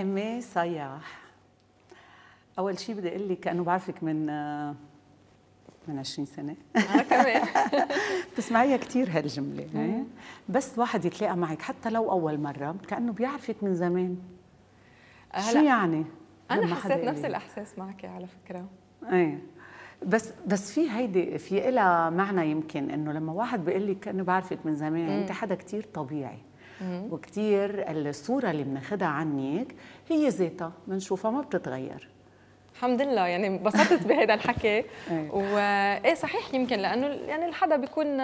امي صياح. أول شيء بدي أقول لك كانه بعرفك من من 20 سنة. أنا كمان. بتسمعيها كثير هالجملة هي بس واحد يتلاقى معك حتى لو أول مرة كأنه بيعرفك من زمان. شو يعني أنا حسيت نفس الإحساس معك على فكرة. إيه. بس بس في هيدي في لها معنى يمكن إنه لما واحد بيقول لك كأنه بعرفك من زمان. أنت حدا كثير طبيعي. وكثير الصورة اللي بناخذها عنك هي ذاتها بنشوفها ما بتتغير. الحمد لله يعني انبسطت بهذا الحكي. وايه صحيح يمكن لأنه يعني الحدا بيكون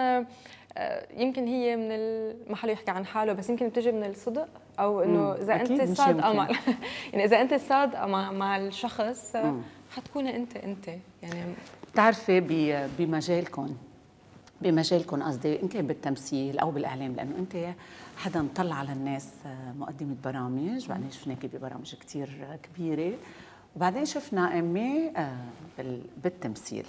يمكن هي من المحل يحكي عن حاله بس يمكن بتجي من الصدق أو إنه إذا أنت صادقه مع يعني إذا أنت صادقه مع مع الشخص حتكوني أنت أنت يعني. بتعرفي بمجالكم بمجالكم قصدي إن كان بالتمثيل أو بالإعلام لأنه أنت حدا مطلع على الناس مقدمة برامج بعدين شفناكي ببرامج كثير كبيرة. وبعدين شفنا امي بالتمثيل.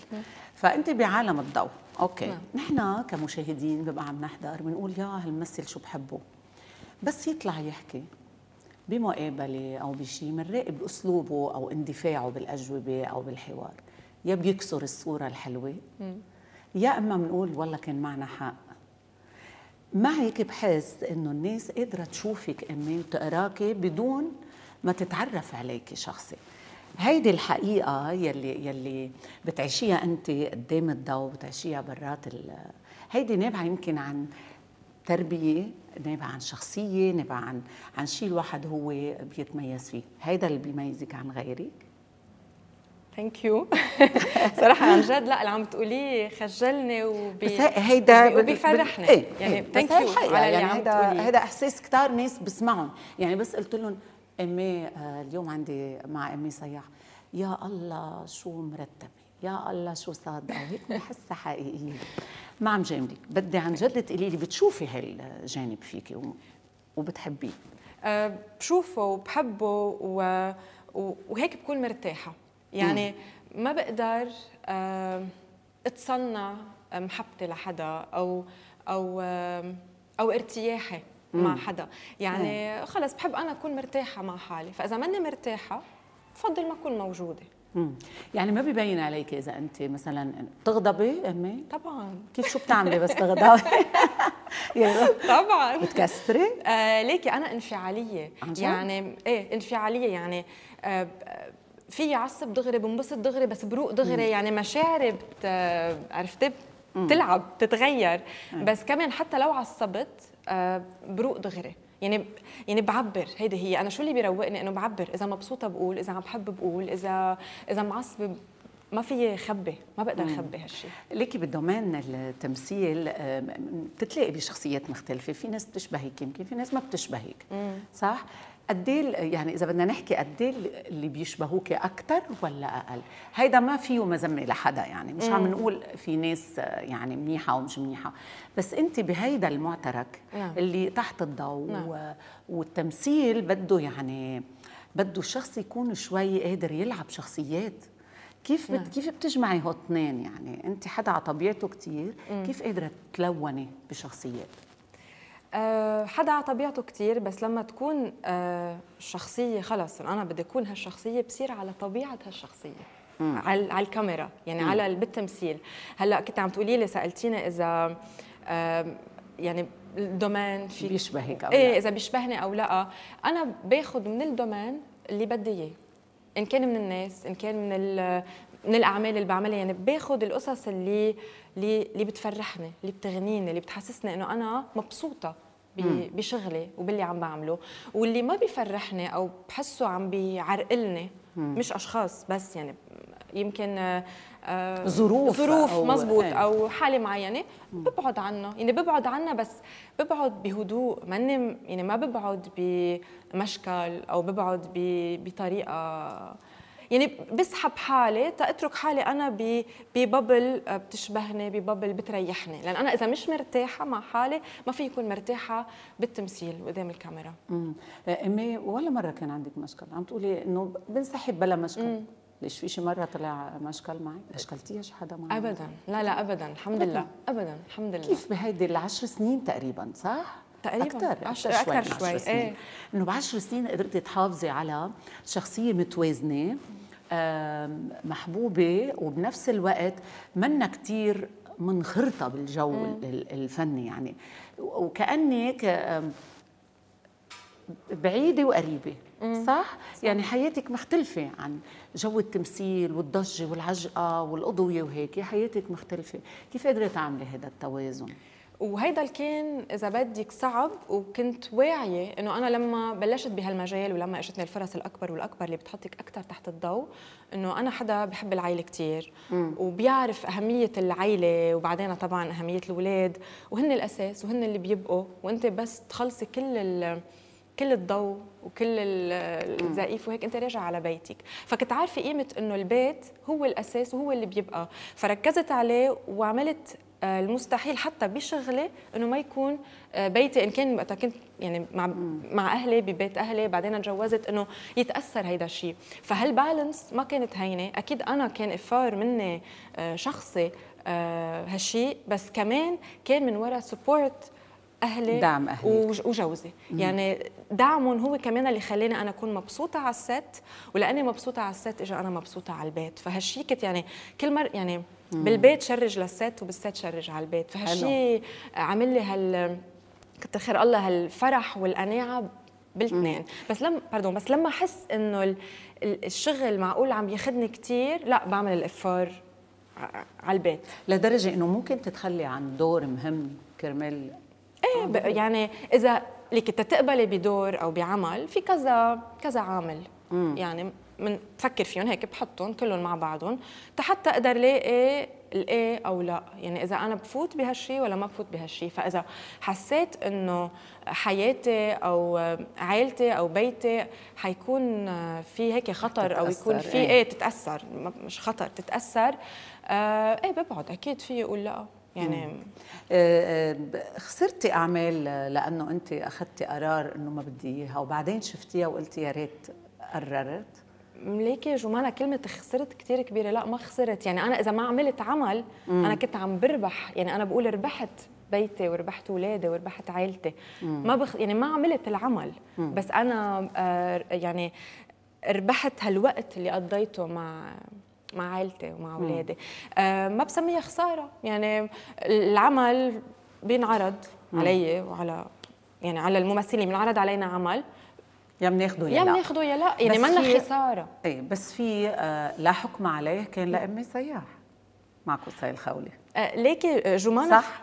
فأنت بعالم الضوء. أوكي. نعم. نحن كمشاهدين ببقى عم نحضر بنقول يا هالممثل شو بحبه. بس يطلع يحكي بمقابلة أو بشيء بنراقب أسلوبه أو اندفاعه بالأجوبة أو بالحوار. يا بيكسر الصورة الحلوة. يا أما بنقول والله كان معنا حق. معك بحس إنه الناس قادرة تشوفك امين تقراكي بدون ما تتعرف عليكي شخصي. هيدي الحقيقة يلي يلي بتعيشيها أنت قدام الضوء بتعيشيها برات هيدي نابعة يمكن عن تربية نابعة عن شخصية نابعة عن عن شيء الواحد هو بيتميز فيه. هيدا اللي بيميزك عن غيرك. thank you صراحة عن جد لا اللي عم تقوليه خجلني وبي بس هيدا وبيفرحني. إيه يعني thank you على اللي يعني عم هيدا إحساس كثار ناس بسمعهم. يعني بس قلت لهم أمي آه، اليوم عندي مع إيمي صياح. يا الله شو مرتبة؟ يا الله شو صادقة؟ وهيك بحسها حقيقية. ما عم جاملك بدي عن جد تقولي لي بتشوفي هالجانب فيكي وبتحبيه؟ أه بشوفه وبحبه و... وهيك بكون مرتاحة. يعني. ما بقدر أتصنع محبتي لحدا أو أو أو ارتياحي مع حدا. يعني خلص بحب أنا أكون مرتاحة مع حالي. فإذا ماني مرتاحة بفضل ما أكون موجودة. مم. يعني ما ببين عليك إذا أنت مثلا بتغضبي أمي؟ طبعا. كيف شو بتعملي بس تغضبي طبعا. بتكسري؟ آه ليكي أنا انفعالية. يعني إيه انفعالية يعني آه في عصب دغري بنبسط دغري بس بروق دغري مم. يعني مشاعري بت عرفتي؟ بتلعب بتتغير. بس كمان حتى لو عصبت آه بروق دغري. يعني يعني بعبر. هيدي هي. أنا شو اللي بيروقني؟ إنه بعبر. إذا مبسوطة بقول إذا عم بحب بقول إذا إذا معصبه ما في خبي. ما بقدر اخبي هالشيء ليكي بالدومين التمثيل بتتلاقي بشخصيات مختلفة. في ناس بتشبهك يمكن في ناس ما بتشبهك. صح؟ قد إيه يعني إذا بدنا نحكي قد إيه اللي بيشبهوك أكثر ولا أقل؟ هيدا ما فيه مذمة لحدا يعني مش عم نقول في ناس يعني منيحة ومش منيحة. بس أنت بهيدا المعترك نعم. اللي تحت الضوء نعم. والتمثيل بده يعني بده الشخص يكون شوي قادر يلعب شخصيات. كيف نعم. كيف بتجمعي هو اثنين يعني؟ أنت حدا على طبيعته كثير كيف قادرة تلوني بشخصيات؟ أه حدا على طبيعته كثير بس لما تكون أه شخصية خلص أنا بدي أكون هالشخصية بصير على طبيعة هالشخصية. على على الكاميرا يعني مم. على بالتمثيل. هلأ كنت عم تقولي لي سألتيني إذا أه يعني الدومين فيه بيشبهك أو إيه إذا بيشبهني أو لا. أنا باخذ من الدومين اللي بدي إياه. إن كان من الناس إن كان من من الأعمال اللي بعملها يعني باخذ القصص اللي اللي اللي بتفرحني اللي بتغنيني اللي بتحسسني إنه أنا مبسوطة بشغلي وباللي عم بعمله. واللي ما بيفرحني أو بحسه عم بيعرقلني مش أشخاص بس يعني يمكن آه ظروف ظروف مزبوط إيه. أو حالة معينة ببعد عنها يعني ببعد عنها بس ببعد بهدوء. ماني يعني ما ببعد بمشكل أو ببعد بطريقة يعني بسحب حالي تأترك حالي أنا بببل آه، بتشبهني بببل بتريحني. لأن أنا إذا مش مرتاحة مع حالي ما في يكون مرتاحة بالتمثيل قدام الكاميرا. امم إمي ولا مرة كان عندك مشكل؟ عم تقولي إنه بنسحب بلا مشكل. مم. ليش في شي مرة طلع مشكل معي؟ مشكلتيها شي حدا معي؟ ابدا. لا لا ابدا. الحمد لله. ابدا. الحمد لله. كيف بهيدي العشر سنين تقريبا صح؟ تقريبا. أكثر أكثر شوي, أكتر شوي. سنين. إيه. إنه بعشر سنين قدرتي تحافظي على شخصية متوازنة. محبوبة وبنفس الوقت منا كثير منخرطة بالجو مم. الفني يعني وكانك بعيدة وقريبة صح؟ صح يعني حياتك مختلفة عن جو التمثيل والضجة والعجقة والأضوية وهيك حياتك مختلفة كيف قدرت تعملي هذا التوازن؟ وهيدا كان إذا بدك صعب وكنت واعية إنه أنا لما بلشت بهالمجال ولما إجتني الفرص الأكبر والأكبر اللي بتحطك أكثر تحت الضوء إنه أنا حدا بحب العائله كثير وبيعرف أهمية العائله وبعدين طبعا أهمية الأولاد وهن الأساس وهن اللي بيبقوا وأنت بس تخلصي كل كل الضوء وكل الزقيف وهيك أنت راجع على بيتك. فكنت عارفة قيمة إنه البيت هو الأساس وهو اللي بيبقى. فركزت عليه وعملت المستحيل حتى بشغلي إنه ما يكون آه، بيتي إن كان وقتها كنت يعني مع مع أهلي ببيت أهلي بعدين تجوزت إنه يتأثر هيدا الشيء. فهالبالانس ما كانت هينة؟ أكيد أنا كان افار مني آه، شخصي هالشيء بس كمان كان من وراء سبورت أهلي دعم أهلي وجوزي. يعني دعمهم هو كمان اللي خلاني أنا أكون مبسوطة على الست ولأني مبسوطة على الست اجى أنا مبسوطة على البيت. فهالشيء كنت يعني كل مره يعني بالبيت شرج للست وبالست شرج على البيت. فهالشيء عامل لي هال كتر خير الله هالفرح والقناعة بالاثنين بس لما باردون بس لما أحس إنه الشغل معقول عم ياخذني كثير لا بعمل الافار على البيت. لدرجة إنه ممكن تتخلي عن دور مهم كرمال؟ إيه يعني إذا لك تقبلي بدور أو بعمل في كذا كذا عامل. مم. يعني من بفكر فيهم هيك بحطهم كلهم مع بعضهم حتى أقدر لاقي الإيه أو لا. يعني إذا أنا بفوت بهالشيء ولا ما بفوت بهالشيء فإذا حسيت إنه حياتي أو عائلتي أو بيتي حيكون في هيك خطر أو يكون في إيه, إيه تتأثر. مش خطر تتأثر. آه إيه ببعد أكيد في أقول لا. يعني آه، آه، خسرتي أعمال لأنه أنت أخذتي قرار إنه ما بدي إياها وبعدين شفتيها وقلتي يا ريت قررت؟ مليكي جمانة كلمة خسرت كثير كبيرة؟ لا ما خسرت. يعني أنا إذا ما عملت عمل مم. أنا كنت عم بربح. يعني أنا بقول ربحت بيتي وربحت اولادي وربحت عائلتي. ما بخ... يعني ما عملت العمل. مم. بس أنا آه يعني ربحت هالوقت اللي قضيته مع مع عائلتي ومع اولادي آه ما بسميها خسارة. يعني العمل بينعرض علي وعلى يعني على الممثلين. بينعرض علينا عمل. يا بناخده يا لا. يا بناخده يا لا. يعني منا خسارة. إيه بس في آه لا حكم عليه كان لامي سياح. مع قصي الخولي آه ليكي آه، جمانة صح؟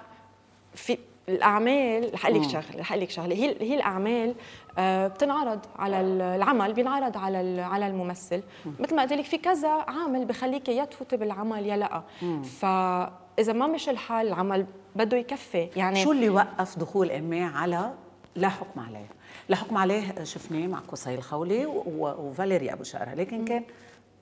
في الأعمال رح أقول لك شغله رح أقول لك شغله هي هي الأعمال بتنعرض على العمل بينعرض على على الممثل. مثل ما قلت لك في كذا عامل بخليك يا تفوتي بالعمل يا لا. فاذا ما مش الحال العمل بده يكفي. يعني شو اللي وقف دخول إمي على لا حكم عليه؟ لا حكم عليه شفناه مع قصي الخولي وفاليري أبو شقرة. لكن كان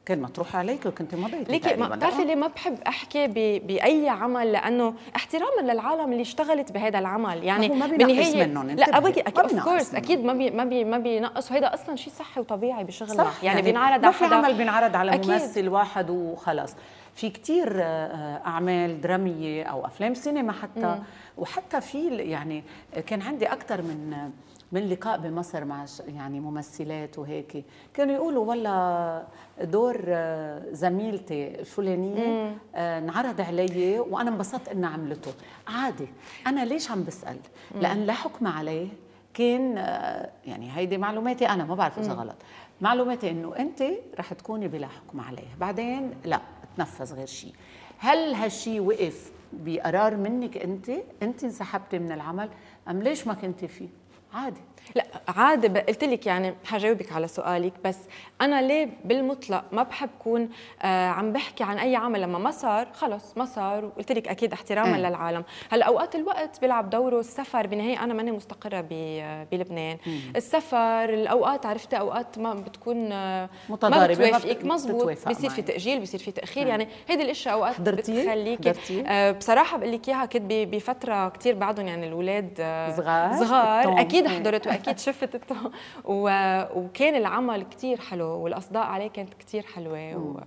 كان مطروح عليك وكنت مضيتي ليكي ما بتعرفي ليه ما بحب أحكي بأي عمل؟ لأنه احتراما للعالم اللي اشتغلت بهذا العمل. يعني ما بينقص منهم لا ابدا أكيد of course أكيد ما بي ما بي ما بينقص وهذا أصلا شيء صحي وطبيعي بشغلك يعني, يعني بينعرض على حدا. عمل بينعرض على أكيد. ممثل واحد وخلص في كتير آه، أعمال درامية أو أفلام سينما حتى. مم. وحتى في يعني كان عندي أكثر من من لقاء بمصر مع يعني ممثلات وهيك. كانوا يقولوا والله دور آه، زميلتي الفلانية آه، انعرض علي وأنا انبسطت انها عملته. عادي. أنا ليش عم بسأل؟ لأن لا حكم عليه كان آه، يعني هيدي معلوماتي أنا ما بعرف إذا غلط. معلوماتي إنه أنت رح تكوني بلا حكم عليه. بعدين لا تنفذ غير شيء هل هالشيء وقف بقرار منك أنت؟ أنت انسحبتي من العمل أم ليش ما كنتي فيه؟ عادي. لا عادي قلت لك يعني حجاوبك على سؤالك بس أنا ليه بالمطلق ما بحب كون آه عم بحكي عن أي عمل لما ما صار خلص ما صار وقلت لك أكيد احتراما آه. للعالم. هلأ أوقات الوقت بيلعب دوره السفر بالنهايه أنا ماني مستقرة بلبنان. مم. السفر الأوقات عرفتي أوقات ما بتكون آه متضاربة ما بتوافقك. مزبوط بيصير في تأجيل بيصير في تأخير يعني هيدي الأشياء أوقات بتخليكي آه بصراحة بقول لك إياها كنت بفتره كثير بعدهم يعني الاولاد آه صغار؟ صغار. أكيد حضرت واكيد شفت و... وكان العمل كثير حلو والأصداء عليه كانت كثير حلوة و...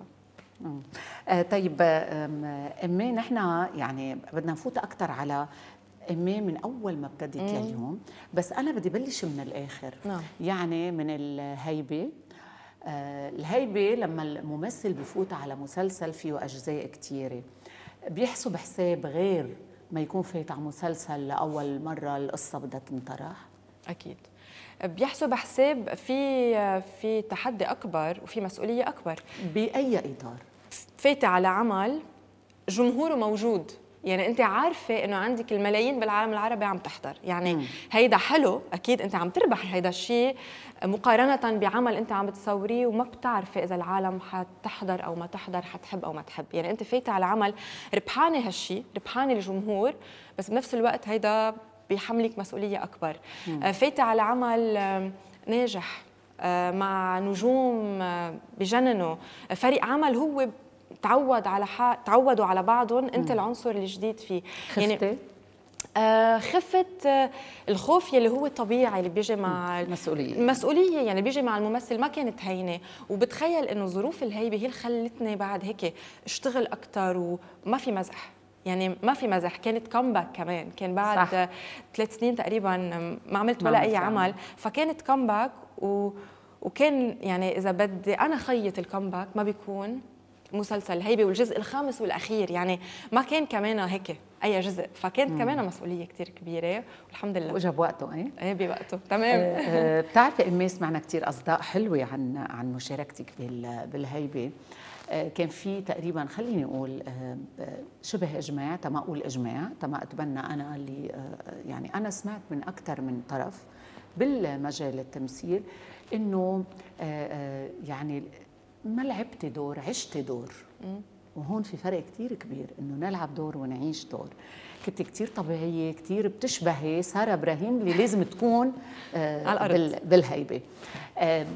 آه طيب امي نحن يعني بدنا نفوت أكثر على إيمي من أول ما ابتديت لليوم بس أنا بدي بلش من الآخر. نعم. يعني من الهيبة. آه الهيبة لما الممثل بفوت على مسلسل فيه أجزاء كثيره بيحسب حساب غير ما يكون فايت على مسلسل لأول مرة القصة بدها تنطرح. أكيد. بيحسب حساب في في تحدي أكبر وفي مسؤولية أكبر. بأي إطار؟ فايتة على عمل جمهوره موجود. يعني أنت عارفة إنه عندك الملايين بالعالم العربي عم تحضر. يعني مم. هيدا حلو أكيد أنت عم تربح هيدا الشيء مقارنة بعمل أنت عم بتصوريه وما بتعرفي إذا العالم حتحضر أو ما تحضر حتحب أو ما تحب. يعني أنت فايتة على عمل ربحانة هالشيء ربحانة الجمهور بس بنفس الوقت هيدا بيحملك مسؤولية أكبر. مم. فايتة على عمل ناجح آه، مع نجوم آه، بجننوا فريق عمل هو تعود على حق تعودوا على بعضهم. انت العنصر الجديد فيه. يعني آه خفت آه الخوف يلي هو طبيعي اللي بيجي مع المسؤولية المسؤولية يعني بيجي مع الممثل ما كانت هينة. وبتخيل إنه ظروف الهيبة هي اللي خلتني بعد هيك أشتغل أكثر وما في مزح. يعني ما في مزح. كانت comeback كمان. كان بعد صح. ثلاث سنين تقريبا ما عملت ولا أي عمل. فكانت comeback و وكان يعني إذا بدي أنا خيط الكومباك ما بيكون مسلسل هيبة والجزء الخامس والأخير. يعني ما كان كمان هيك أي جزء. فكانت مم. كمان مسؤولية كثير كبيرة والحمد لله. واجا بوقته إيه؟ إيه بوقته. تمام. آه, آه، بتعرفي امي سمعنا كثير أصداء حلوة عن عن مشاركتك بالهيبة. كان في تقريبا خليني أقول آه شبه إجماع تما أقول إجماع تما أتبنى أنا اللي آه، يعني أنا سمعت من أكثر من طرف بالمجال التمثيل إنه آه، يعني ما لعبتي دور عشتي دور. وهون في فرق كتير كبير إنه نلعب دور ونعيش دور. كنت كتير طبيعية كتير بتشبهي سارة إبراهيم اللي لازم تكون آه على الأرض. بالهيبة. آه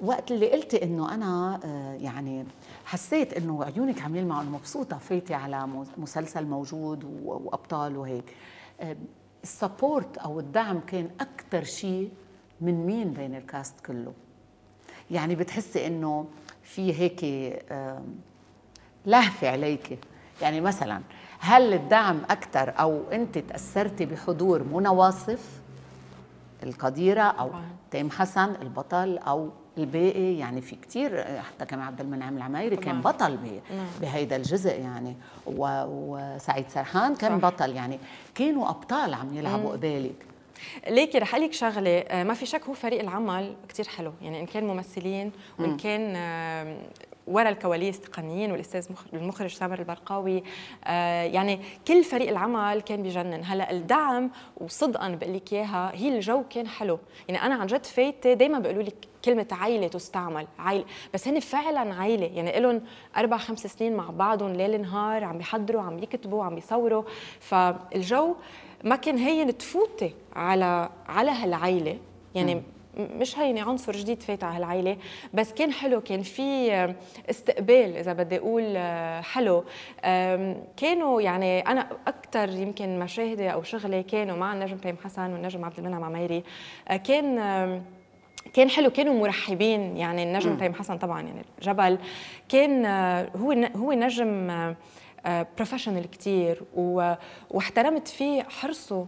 وقت اللي قلتي إنه أنا آه يعني حسيت إنه عيونك عم يلمعوا مبسوطة فايتي على مسلسل موجود وأبطال وهيك. آه ال support أو الدعم كان أكثر شيء من مين بين ال cast كله؟ يعني بتحسي إنه في هيك لهفة عليك. يعني مثلا هل الدعم أكثر أو أنت تأثرتي بحضور منى واصف القديرة أو تيم حسن البطل أو الباقي يعني في كثير حتى كمان عبد المنعم العمايري كان بطل نعم. بهيدا الجزء يعني وسعيد سرحان كان صح. بطل يعني. كانوا أبطال عم يلعبوا قبالك. ليكي رح لك شغلة آه، ما في شك هو فريق العمل كثير حلو. يعني إن كان ممثلين وإن كان ورا الكواليس تقنيين والأستاذ المخرج سامر البرقاوي. آه يعني كل فريق العمل كان بجنن. هلأ الدعم وصدقا بقول لك إياها هي الجو كان حلو. يعني أنا عن جد فايتة دائما بيقولوا لك كلمة عائلة تستعمل عائلة بس هن فعلا عائلة يعني لهم أربع خمس سنين مع بعضهم ليل نهار عم بيحضروا عم يكتبوا عم بيصوروا. فالجو ما كان هين تفوتي على على هالعائله يعني م. مش هيني عنصر جديد فات على هالعائله بس كان حلو كان في استقبال إذا بدي أقول حلو. كانوا يعني أنا أكثر يمكن مشاهدي أو شغلي كانوا مع النجم تيم حسن والنجم عبد المنعم عميري. كان كان حلو كانوا مرحبين يعني النجم تيم حسن طبعا يعني جبل. كان هو هو نجم professional كثير واحترمت فيه حرصه آه،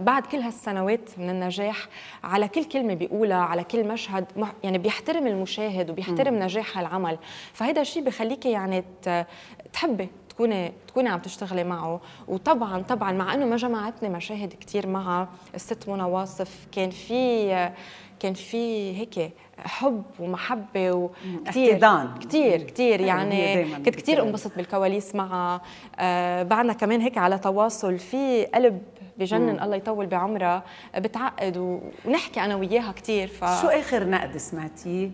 بعد كل هالسنوات من النجاح على كل كلمة بيقولها على كل مشهد يعني بيحترم المشاهد وبيحترم م. نجاح هالعمل. فهذا الشيء بخليكي يعني تحبي تكوني تكوني عم تشتغلي معه. وطبعا طبعا مع إنه ما جمعتني مشاهد كثير معها الست منى واصف كان في كان في هيك حب ومحبة وكثير كثير كثير يعني كنت كثير انبسط بالكواليس معها. آه بعدنا كمان هيك على تواصل في قلب بجنن. الله يطول بعمرها بتعقد ونحكي أنا وياها كثير ف شو آخر نقد سمعتيه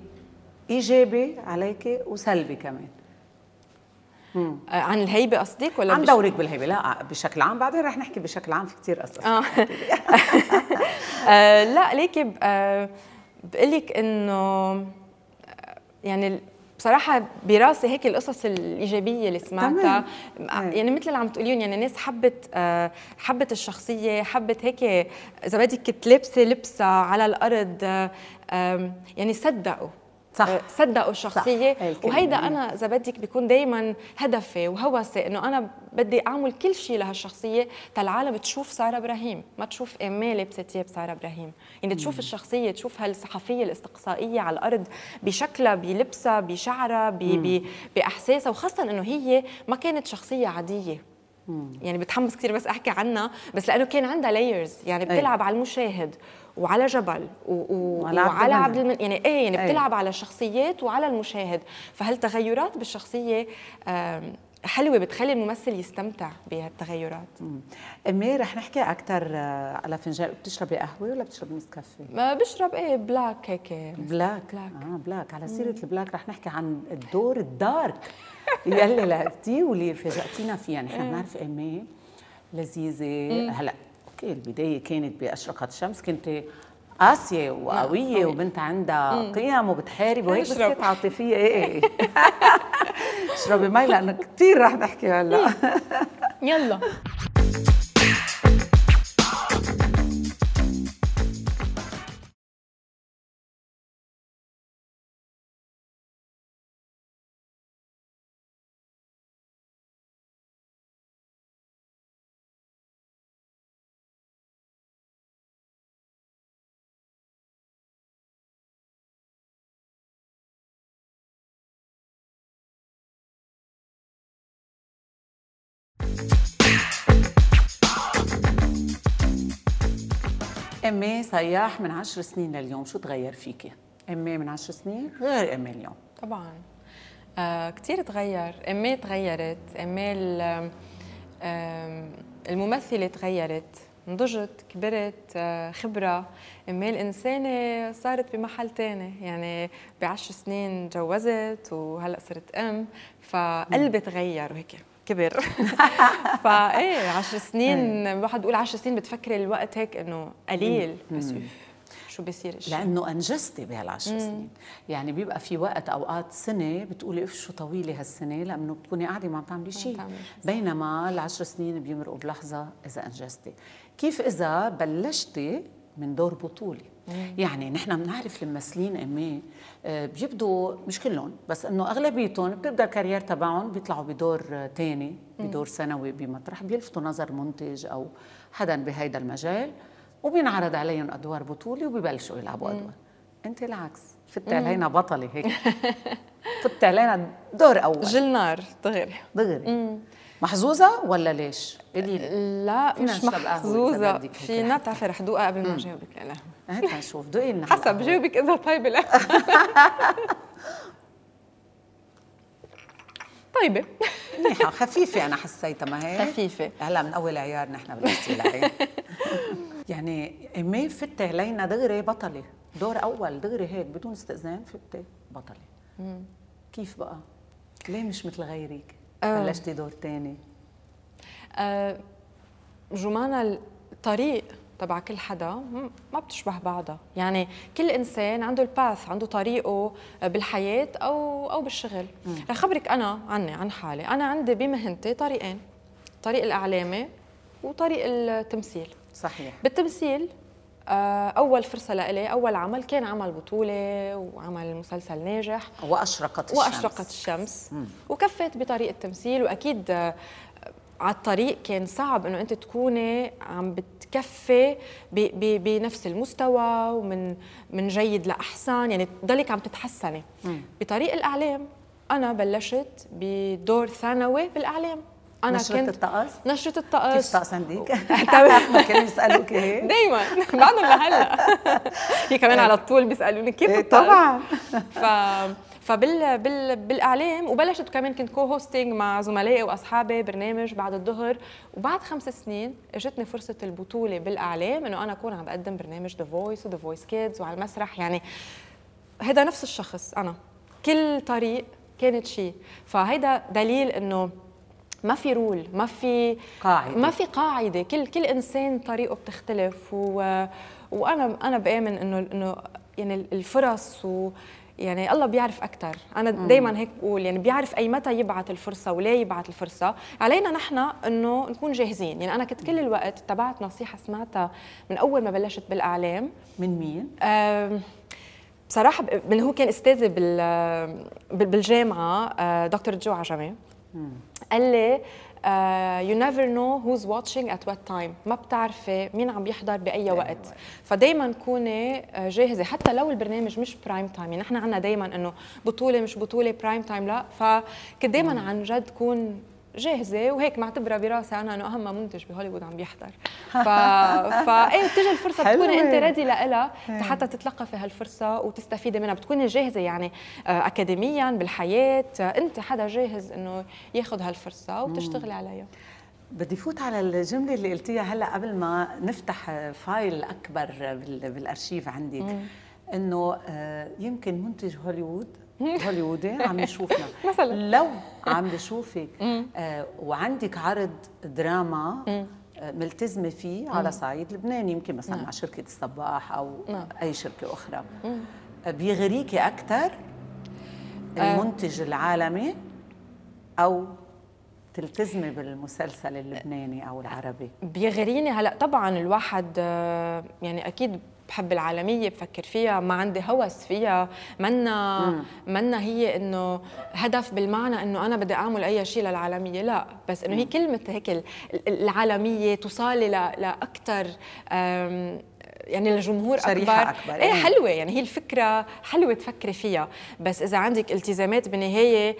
إيجابي عليك وسلبي كمان مم. آه، عن الهيبة قصدك ولا عن دورك بالهيبة لا بشكل عام بعدين رح نحكي بشكل عام في كثير قصص آه. آه لا ليكي آه بقول لك انه يعني بصراحة براسي هيك القصص الإيجابية اللي سمعتها. يعني مثل اللي عم تقوليهم يعني ناس حبت آه، حبت الشخصية حبت هيك إذا بدك كنت لابسة لبسة على الأرض يعني صدقوا. صح. آه، صدقوا الشخصية. صح. وهيدا أنا إذا بدك بيكون دائما هدفي وهوسي إنه أنا بدي أعمل كل شيء لهالشخصية العالم تشوف سارة إبراهيم ما تشوف إيميل لبست ثياب ساره إبراهيم. يعني تشوف الشخصية تشوف هالصحفية الاستقصائية على الأرض بشكلها بلبسها بشعرها بأحساسها وخاصه إنه هي ما كانت شخصية عادية. يعني بتحمس كثير بس أحكي عنها بس لأنه كان عندها لايرز يعني بتلعب أي. على المشاهد. وعلى جبل و... و... وعلى, وعلى عبد المن... يعني إيه يعني بتلعب على الشخصيات وعلى المشاهد. فهالتغيرات بالشخصية حلوة بتخلي الممثل يستمتع بهالتغيرات؟ إيمي رح نحكي أكثر آه، على فنجان. بتشربي قهوة ولا بتشربي نسكافيه؟ ما بشرب إيه بلاك هيك. بلاك؟ بلاك. آه بلاك. على سيرة البلاك رح نحكي عن الدور ال dark. يلي لعبتيه واللي فاجأتينا فيها نحن بنعرف إيمي لذيذة. هلأ okay البداية كانت بأشرقت الشمس كنت قاسية وقوية نعم. وبنت عندها قيم وبتحارب وهيك بس كانت عاطفية. إيه إيه. اشربي مي لأنه كثير رح نحكي هلا. يلا. أمي سياح من عشر سنين لليوم شو تغير فيكي؟ أمي من عشر سنين غير أمي اليوم. طبعا. آه كثير تغير. أمي تغيرت أمي آه الممثلة تغيرت نضجت كبرت آه، خبرة. أمي الإنسانة صارت بمحل تاني يعني بعشر سنين تجوزت وهلأ صرت أم فقلبي تغير وهيك. كبر. فايه 10 سنين الواحد بيقول 10 سنين بتفكري الوقت هيك إنه قليل. بس شو بيصير لأنه أنجزتي بهالعشر سنين. يعني بيبقى في وقت أوقات سنة بتقولي اف شو طويلة هالسنة لأنه بتكوني قاعدة ما عم تعملي شيء. بينما العشر سنين بيمرقوا بلحظة إذا أنجزتي. كيف إذا بلشتي من دور بطولي. يعني نحن بنعرف الممثلين إيمي آه، بيبدوا مش كلهم بس إنه أغلبيتهم بتبدأ ال career تبعهم بيطلعوا بدور ثاني بدور ثانوي بمطرح بيلفتوا نظر منتج أو حدا بهيدا المجال وبينعرض عليهم أدوار بطولي وبيبلشوا يلعبوا أدوار. أنت العكس فتي علينا بطلة هيك. فتي علينا دور أول. جل نار دغري. دغري محظوظة ولا ليش؟ لا مش محظوظة. فينا بتعرفي رح دوقها قبل ما اجاوبك لا هات نشوف. دوقي لنا. حسب جاوبك إذا طيبة لا. طيبة. منيحة. خفيفة أنا حسيتها ما هيك؟ خفيفة. هلا من أول عيار نحن بالاستيلاء يعني إمي فتي علينا دغري بطلة. دور أول دغري هيك بدون استئذان فتي بطلة. كيف بقى؟ ليه مش مثل غيرك؟ آه. بلشتي دور ثاني أه جمانة الطريق تبع كل حدا ما بتشبه بعضها. يعني كل إنسان عنده الباث عنده طريقه بالحياة أو أو بالشغل. رح خبرك أنا عني عن حالي. أنا عندي بمهنتي طريقين. طريق الإعلامي وطريق التمثيل. صحيح. بالتمثيل آه، أول فرصة لإلي أول عمل كان عمل بطولة وعمل مسلسل ناجح. وأشرقت الشمس. وأشرقت الشمس. مم. وكفيت بطريقة التمثيل وأكيد آه، على الطريق كان صعب إنه أنت تكوني عم بتكفي بنفس المستوى ومن من جيد لأحسن يعني تضلك عم تتحسني. مم. بطريق الإعلام أنا بلشت بدور ثانوي بالإعلام. أنا نشرة كنت الطقس؟ نشرة الطقس. كيف طقس عندك؟ ما كانوا يسألوك هيك؟ دايما. بعدهم لهلا هي كمان على طول بيسألوني كيف إيه، الطقس؟ طبعا. ف فبال بال بالإعلام وبلشت كمان كنت co-hosting مع زملائي وأصحابي برنامج بعد الظهر. وبعد خمس سنين اجتني فرصة البطولة بالإعلام إنه أنا أكون عم بقدم برنامج The Voice و The Voice Kids وعلى المسرح. يعني هذا نفس الشخص أنا. كل طريق كانت شيء فهيدا دليل إنه ما في رول ما في قاعدة. ما في قاعدة. كل كل إنسان طريقه بتختلف و وأنا أنا بآمن إنه إنه يعني الفرص و يعني الله بيعرف أكثر أنا دائما هيك بقول يعني بيعرف أي متى يبعث الفرصة وليه يبعث الفرصة. علينا نحن إنه نكون جاهزين. يعني أنا كنت كل الوقت تبعت نصيحة سمعتها من أول ما بلشت بالإعلام. من مين؟ بصراحة من هو كان أستاذي بالجامعة دكتور جو عجمي. قال لي you never know who's watching at what time ما بتعرفي مين عم يحضر بأي وقت. فدائما كوني جاهزة. حتى لو البرنامج مش prime time يعني نحن عندنا دائما إنه بطولة مش بطولة prime time لا. فكنت دائما عن جد كون جاهزة وهيك معتبره براسي أنا إنه أهم منتج بهوليوود عم بيحضر. ف فا إيه بتجي الفرصة تكوني أنت ready لها حتى تتلقفي هالفرصة وتستفيدي منها. بتكوني جاهزة يعني آه، اكاديميا بالحياة. أنت حدا جاهز إنه ياخذ هالفرصة وتشتغلي عليها. بدي فوت على الجملة اللي قلتيها هلا قبل ما نفتح file أكبر بالأرشيف عندك إنه آه، يمكن منتج هوليوود هوليوودي عم يشوفنا مثلا. لو عم بشوفك آه وعندك عرض دراما آه ملتزمة فيه على صعيد لبناني يمكن مثلا مع شركة الصباح أو نعم. أي شركة أخرى. آه، بيغريكي أكثر. المنتج العالمي أو تلتزمي بالمسلسل اللبناني أو العربي؟ بيغريني هلا طبعا الواحد يعني أكيد بحب العالمية بفكر فيها ما عندي هوس فيها. منا منا هي إنه هدف بالمعنى إنه أنا بدي أعمل أي شيء للعالمية. لا بس إنه هي كلمة هيك العالمية توصلي لاكثر يعني للجمهور شريحة أكبر, أكبر. إيه, إيه حلوة يعني هي الفكرة حلوة تفكري فيها. بس إذا عندك التزامات بالنهاية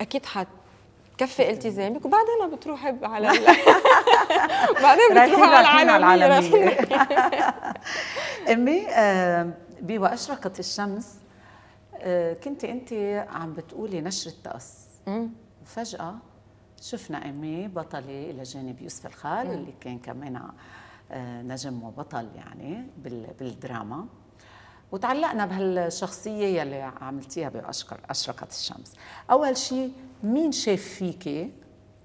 أكيد حت كفي التزامك وبعدين بتروحي على بعدين بتروحي على العالمية. أمي آه، بواشرقت الشمس آه، كنت انت عم بتقولي نشر الطقس فجأة شفنا أمي بطلة إلى جانب يوسف الخال اللي كان كمان آه، نجم وبطل يعني بالدراما. وتعلقنا بهالشخصية يلي عملتيها بأشرقت الشمس. أول شيء مين شاف فيكي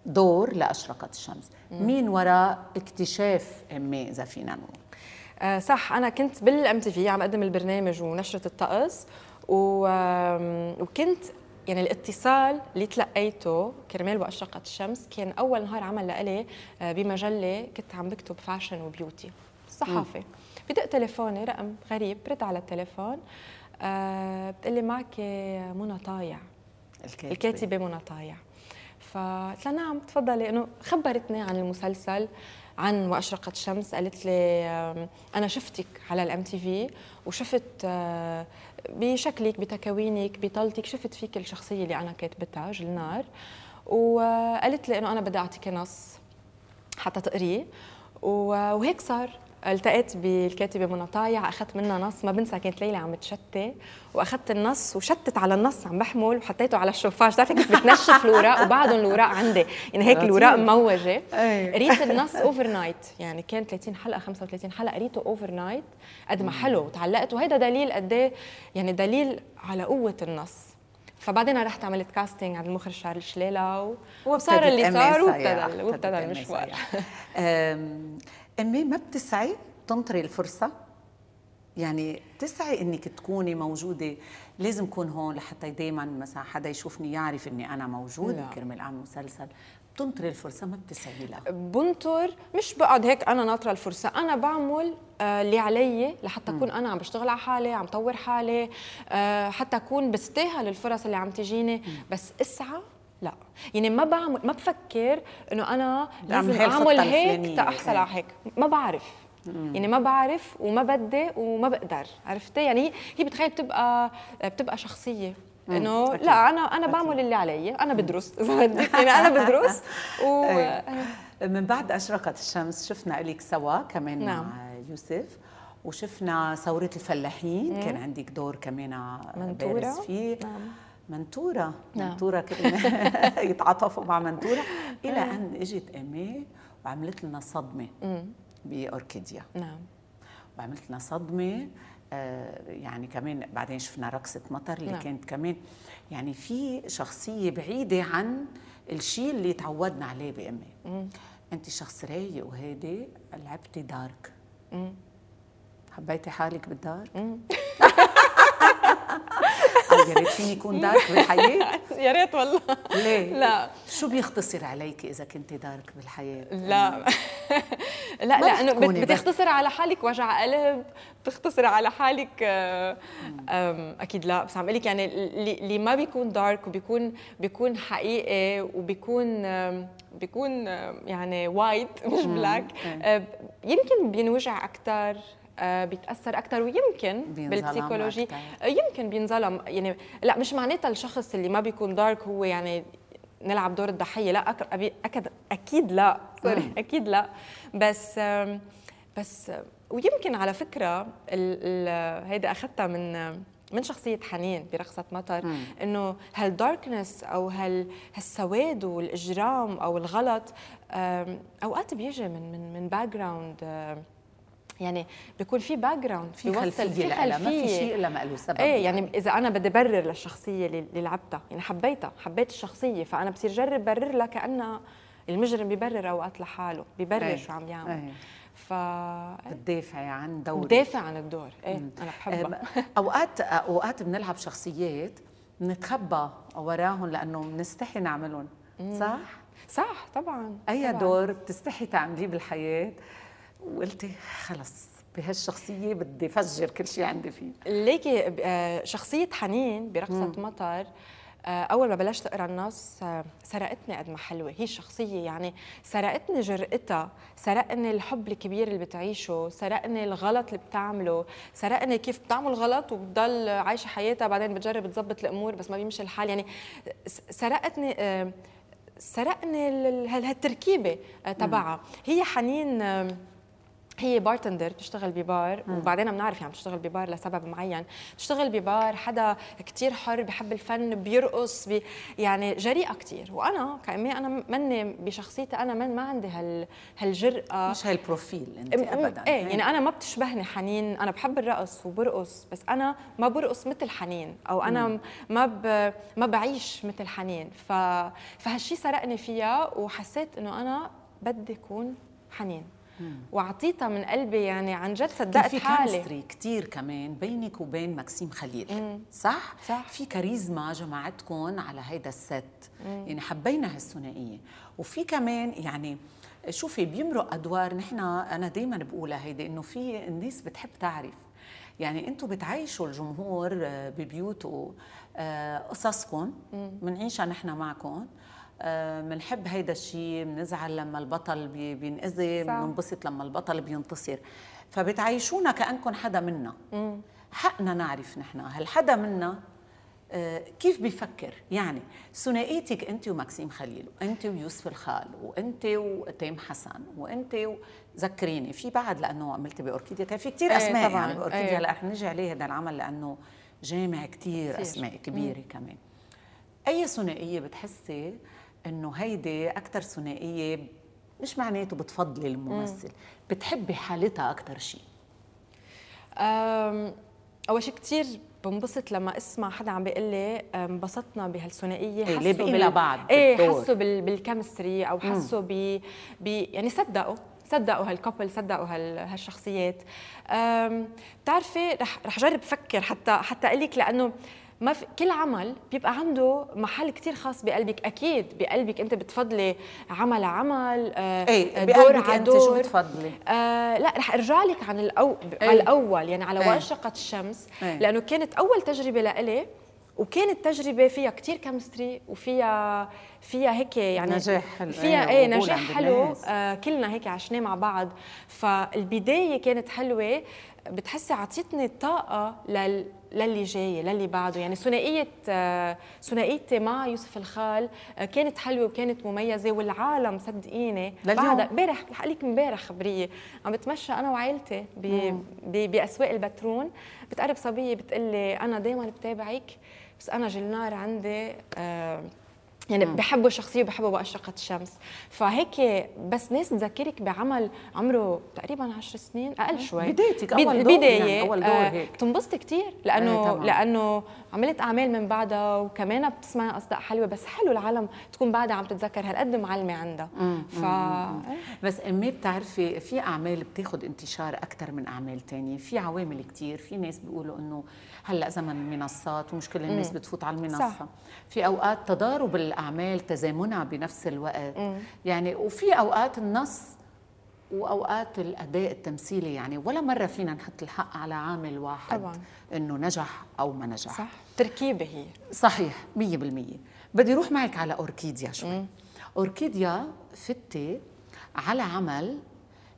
دور لأشرقت الشمس؟ مين وراء اكتشاف إيمي إذا فينا نقول؟ آه صح أنا كنت بال MTV عم أقدم البرنامج ونشرة الطقس و... وكنت يعني الاتصال اللي تلقيته كرمال وأشرقت الشمس كان أول نهار عمل لإلي آه، بمجلة كنت عم بكتب fashion و beauty صحافة. بدق تليفوني رقم غريب برد على التليفون. أه بتقلي معك منى طايع. الكاتبة, الكاتبة منى طايع. فقلت لها نعم تفضلي. إنه خبرتني عن المسلسل عن واشرقت الشمس. قالت لي أنا شفتك على الام تي في وشفت آه، بشكلك بتكوينك بطلتك شفت فيك الشخصية اللي أنا كاتبتها جلنار. وقالت لي إنه أنا بدي اعطيك نص حتى تقريه. وهيك صار. التقيت بالكاتبه منى طايع. اخذت منها نص. ما بنسى كانت ليلى عم تشتي. واخذت النص وشتت على النص عم بحمل. وحطيته على الشوفاج بتعرفي كيف بتنشف الاوراق وبعدهم الاوراق عندي. يعني هيك الاوراق موجة. قريت النص overnight يعني كان 30 حلقة 35 حلقة. قريته overnight قد ما حلو. وتعلقت. وهيدا دليل قد إيه، يعني دليل على قوة النص. فبعدين رحت عملت casting عند المخرج شارل شليلة وصار اللي صار وابتدى. وابتدى المشوار. إيمي ما بتسعي تنطري الفرصة. يعني تسعي إنك تكوني موجودة. لازم اكون هون لحتى دائما مثلا حدا يشوفني يعرف إني أنا موجود كرمال أعمل مسلسل. بتنطري الفرصة ما بتسعي لها. بنطر مش بقعد هيك أنا ناطرة الفرصة. أنا بعمل آه، اللي علي لحتى أكون أنا عم بشتغل على حالي عم طور حالي. آه، حتى أكون بستاهل الفرص اللي عم تجيني. بس اسعى لا. يعني ما بعمل ما بفكر إنه أنا لازم أعمل هيك تاحصل على هيك. ما بعرف. مم. يعني ما بعرف وما بدي وما بقدر. عرفتي؟ يعني هي بتخيل بتبقى بتبقى شخصية. إنه لا أنا أنا بعمل اللي علي. أنا بدرس يعني أنا بدرس و من بعد أشرقت الشمس شفنا الك سوا كمان نعم. مع يوسف وشفنا ثورة الفلاحين. كان عندك دور كمان بارز فيه. نعم. منتورة. نعم. منتورة يتعاطفوا مع منتورة. إلى أن إجت إيمي وعملت لنا صدمة بأوركيديا. نعم. وعملت لنا صدمة آه يعني كمان بعدين شفنا رقصة مطر اللي نعم. كانت كمان. يعني في شخصية بعيدة عن الشيء اللي تعودنا عليه بأمي. أنت شخص رايق وهادي لعبتي دارك. مم. حبيتي حالك بالدار؟ يا ريت فيني كون dark بالحياة. يا ريت والله. ليه؟ لا. شو بيختصر عليك إذا كنت dark بالحياة؟ لا. لا لأنه بتختصر على حالك وجع قلب بتختصر على حالك آه، أكيد لا. بس عم قلك يعني اللي ما بيكون dark وبيكون بيكون حقيقي وبيكون بيكون يعني white مش black آه، يمكن بينوجع أكثر بيتأثر أكثر ويمكن بال psychology آه، يمكن بينظلم. يعني لا مش معناتها الشخص اللي ما بيكون dark هو يعني نلعب دور الضحية. لا أكيد أكيد لا. sorry أكيد لا. بس بس ويمكن على فكرة هيدا أخذتها من من شخصية حنين برقصة مطر إنه هال darkness أو هال هالسواد والإجرام أو الغلط أوقات بيجي من من من background يعني بيكون في background في خلفية في خلفيه ما في شيء إلا ما له سبب. إيه يعني إذا أنا بدي برر للشخصية اللي لعبتها يعني حبيتها حبيت الشخصية فأنا بصير جرب برر لها كانها المجرم ببرر أوقات لحاله ببرر أيه. شو عم يعمل. أيه. ف بتدافعي عن دورك بتدافع عن الدور. إيه مم. أنا بحبها. أوقات أوقات بنلعب شخصيات بنتخبى وراهم لأنه بنستحي نعملهم. صح؟ صح طبعا أي طبعاً. دور بتستحي تعمليه بالحياة. وقلتي خلص بهالشخصية بدي فجر كل شيء عندي فيه. ليكي آه، شخصية حنين برقصة مم. مطر آه، أول ما بلشت أقرأ النص آه، سرقتني قد ما حلوة. هي الشخصيه يعني سرقتني جرأتها سرقني الحب الكبير اللي بتعيشه سرقني الغلط اللي بتعمله سرقني كيف بتعمل غلط وبتضل عايشة حياتها بعدين بتجرب تظبط الأمور بس ما بيمشي الحال. يعني سرقتني سرقني هالتركيبة تبعها. هي حنين هي bartender بتشتغل ببار وبعدين بنعرف يعني بتشتغل ببار لسبب معين. بتشتغل ببار حدا كتير حر بحب الفن بيرقص بي يعني جريئة كتير. وأنا كإيمي أنا مني بشخصيتي أنا من ما عندي هال هالجرأة. مش هال profile أنت ابدا إيه. يعني أنا ما بتشبهني حنين. أنا بحب الرقص وبرقص بس أنا ما برقص مثل حنين أو أنا مم. ما ب... ما بعيش مثل حنين. ف... فهالشي سرقني فيها وحسيت إنه أنا بدي أكون حنين. واعطيتها من قلبي يعني عن جد صدقت في حالي. في كثير كمان بينك وبين مكسيم خليل مم. صح؟ صح. في كاريزما جمعتكم على هيدا الست. مم. يعني حبينا هالثنائية. وفي كمان يعني شوفي بيمرق أدوار نحن أنا دائما بقولها هيدي إنه في الناس بتحب تعرف. يعني أنتم بتعيشوا الجمهور ببيوته آه، قصصكم بنعيشها نحن معكم بنحب هيدا الشيء بنزعل لما البطل بينأذي بننبسط لما البطل بينتصر. فبتعيشونا كأنكم حدا منا. حقنا نعرف نحن هل حدا منا آه، كيف بيفكر؟ يعني ثنائيتك أنت ومكسيم خليل وأنت ويوسف الخال وأنت وتيم حسن وأنت ذكريني في بعد لأنه عملتي بأوركيديا كان في كثير إيه أسماء طبعا. يعني بأوركيديا. إيه. هلأ رح نجي عليه هذا العمل لأنه جامع كثير أسماء كبيرة مم. كمان. أي ثنائية بتحسي إنه هيدي أكثر ثنائية مش معناته بتفضلي الممثل مم. بتحبي حالتها أكثر شيء أول شيء كثير بنبسط لما أسمع حدا عم بيقول لي انبسطنا بهالثنائية إيه حسوا بال... بعض إيه حسوا بال... بالكيمستري أو حسوا ب... ب يعني صدقوا صدقوا هال couple صدقوا هالشخصيات. بتعرفي رح رح جرب أفكر حتى حتى أقول لك لأنه ما في كل عمل بيبقى عنده محل كتير خاص بقلبك. أكيد بقلبك أنت بتفضلي عمل عمل آه إيه دور على أنت شو بتفضلي؟ آه لا رح أرجع لك عن الأو... إيه؟ على الأول يعني على إيه؟ وأشرقت الشمس. إيه؟ لأنه كانت أول تجربة لإلي وكانت تجربة فيها كتير chemistry وفيها فيها هيك يعني نجاح حلو. فيها إيه نجاح حلو. آه كلنا هيك عشناه مع بعض. فالبداية كانت حلوة. بتحسي عطيتني طاقة لل للي جاي للي بعده. يعني ثنائية آه، ثنائيتي مع يوسف الخال آه، كانت حلوة وكانت مميزة والعالم صدقيني بعد امبارح رح لك امبارح خبريه عم بتمشى أنا وعائلتي بأسواق البترون بتقرب صبية بتقول لي أنا دائما بتابعك بس أنا جلنار عندي آه يعني بحبوا الشخصيه وبحبوا بأشرقة الشمس. فهيك بس ناس تذكرك بعمل عمره تقريبا 10 سنين أقل شوي. بدايتك أول دور بداية. يعني أول دور آه هيك. بتنبسطي كثير لأنه طبعاً. لأنه عملت أعمال من بعدها وكمان بتسمعي أصداء حلوة بس حلو العالم تكون بعدها عم تتذكر هالقد معلمة عندها. ف بس امي بتعرفي في أعمال بتاخذ انتشار أكثر من أعمال تانية. في عوامل كتير. في ناس بيقولوا إنه هلأ زمن المنصات ومش كل الناس بتفوت على المنصة. صح. في أوقات تضارب الأعمال تزامنها بنفس الوقت. يعني وفي أوقات النص وأوقات الأداء التمثيلي يعني ولا مرة فينا نحط الحق على عامل واحد طبعاً. إنه نجح أو ما نجح. صح. تركيبة هي. صحيح 100% بدي أروح معك على أوركيديا شوي. أوركيديا فتي على عمل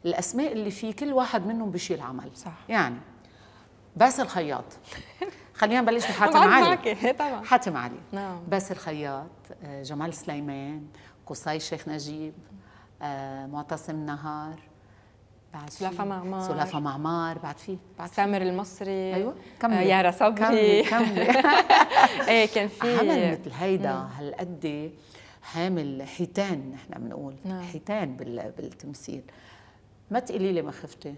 الأسماء اللي فيه كل واحد منهم بشيل عمل. صح. يعني باسل خياط خلينا نبلش بحاتم علي. معك. طبعا. حاتم علي. نعم. باسل خياط آه، جمال سليمان قصي شيخ نجيب آه، معتصم نهار بعد سلافة معمار. سلافة معمار بعد في بعد سامر المصري. أيوه آه كملي. يارا صبري. كملي كملي. إيه كان في عمل مثل هيدا هالقد حامل حيتان نحن بنقول. نعم. حيتان بال- بالتمثيل. ما تقولي لي ما خفتي؟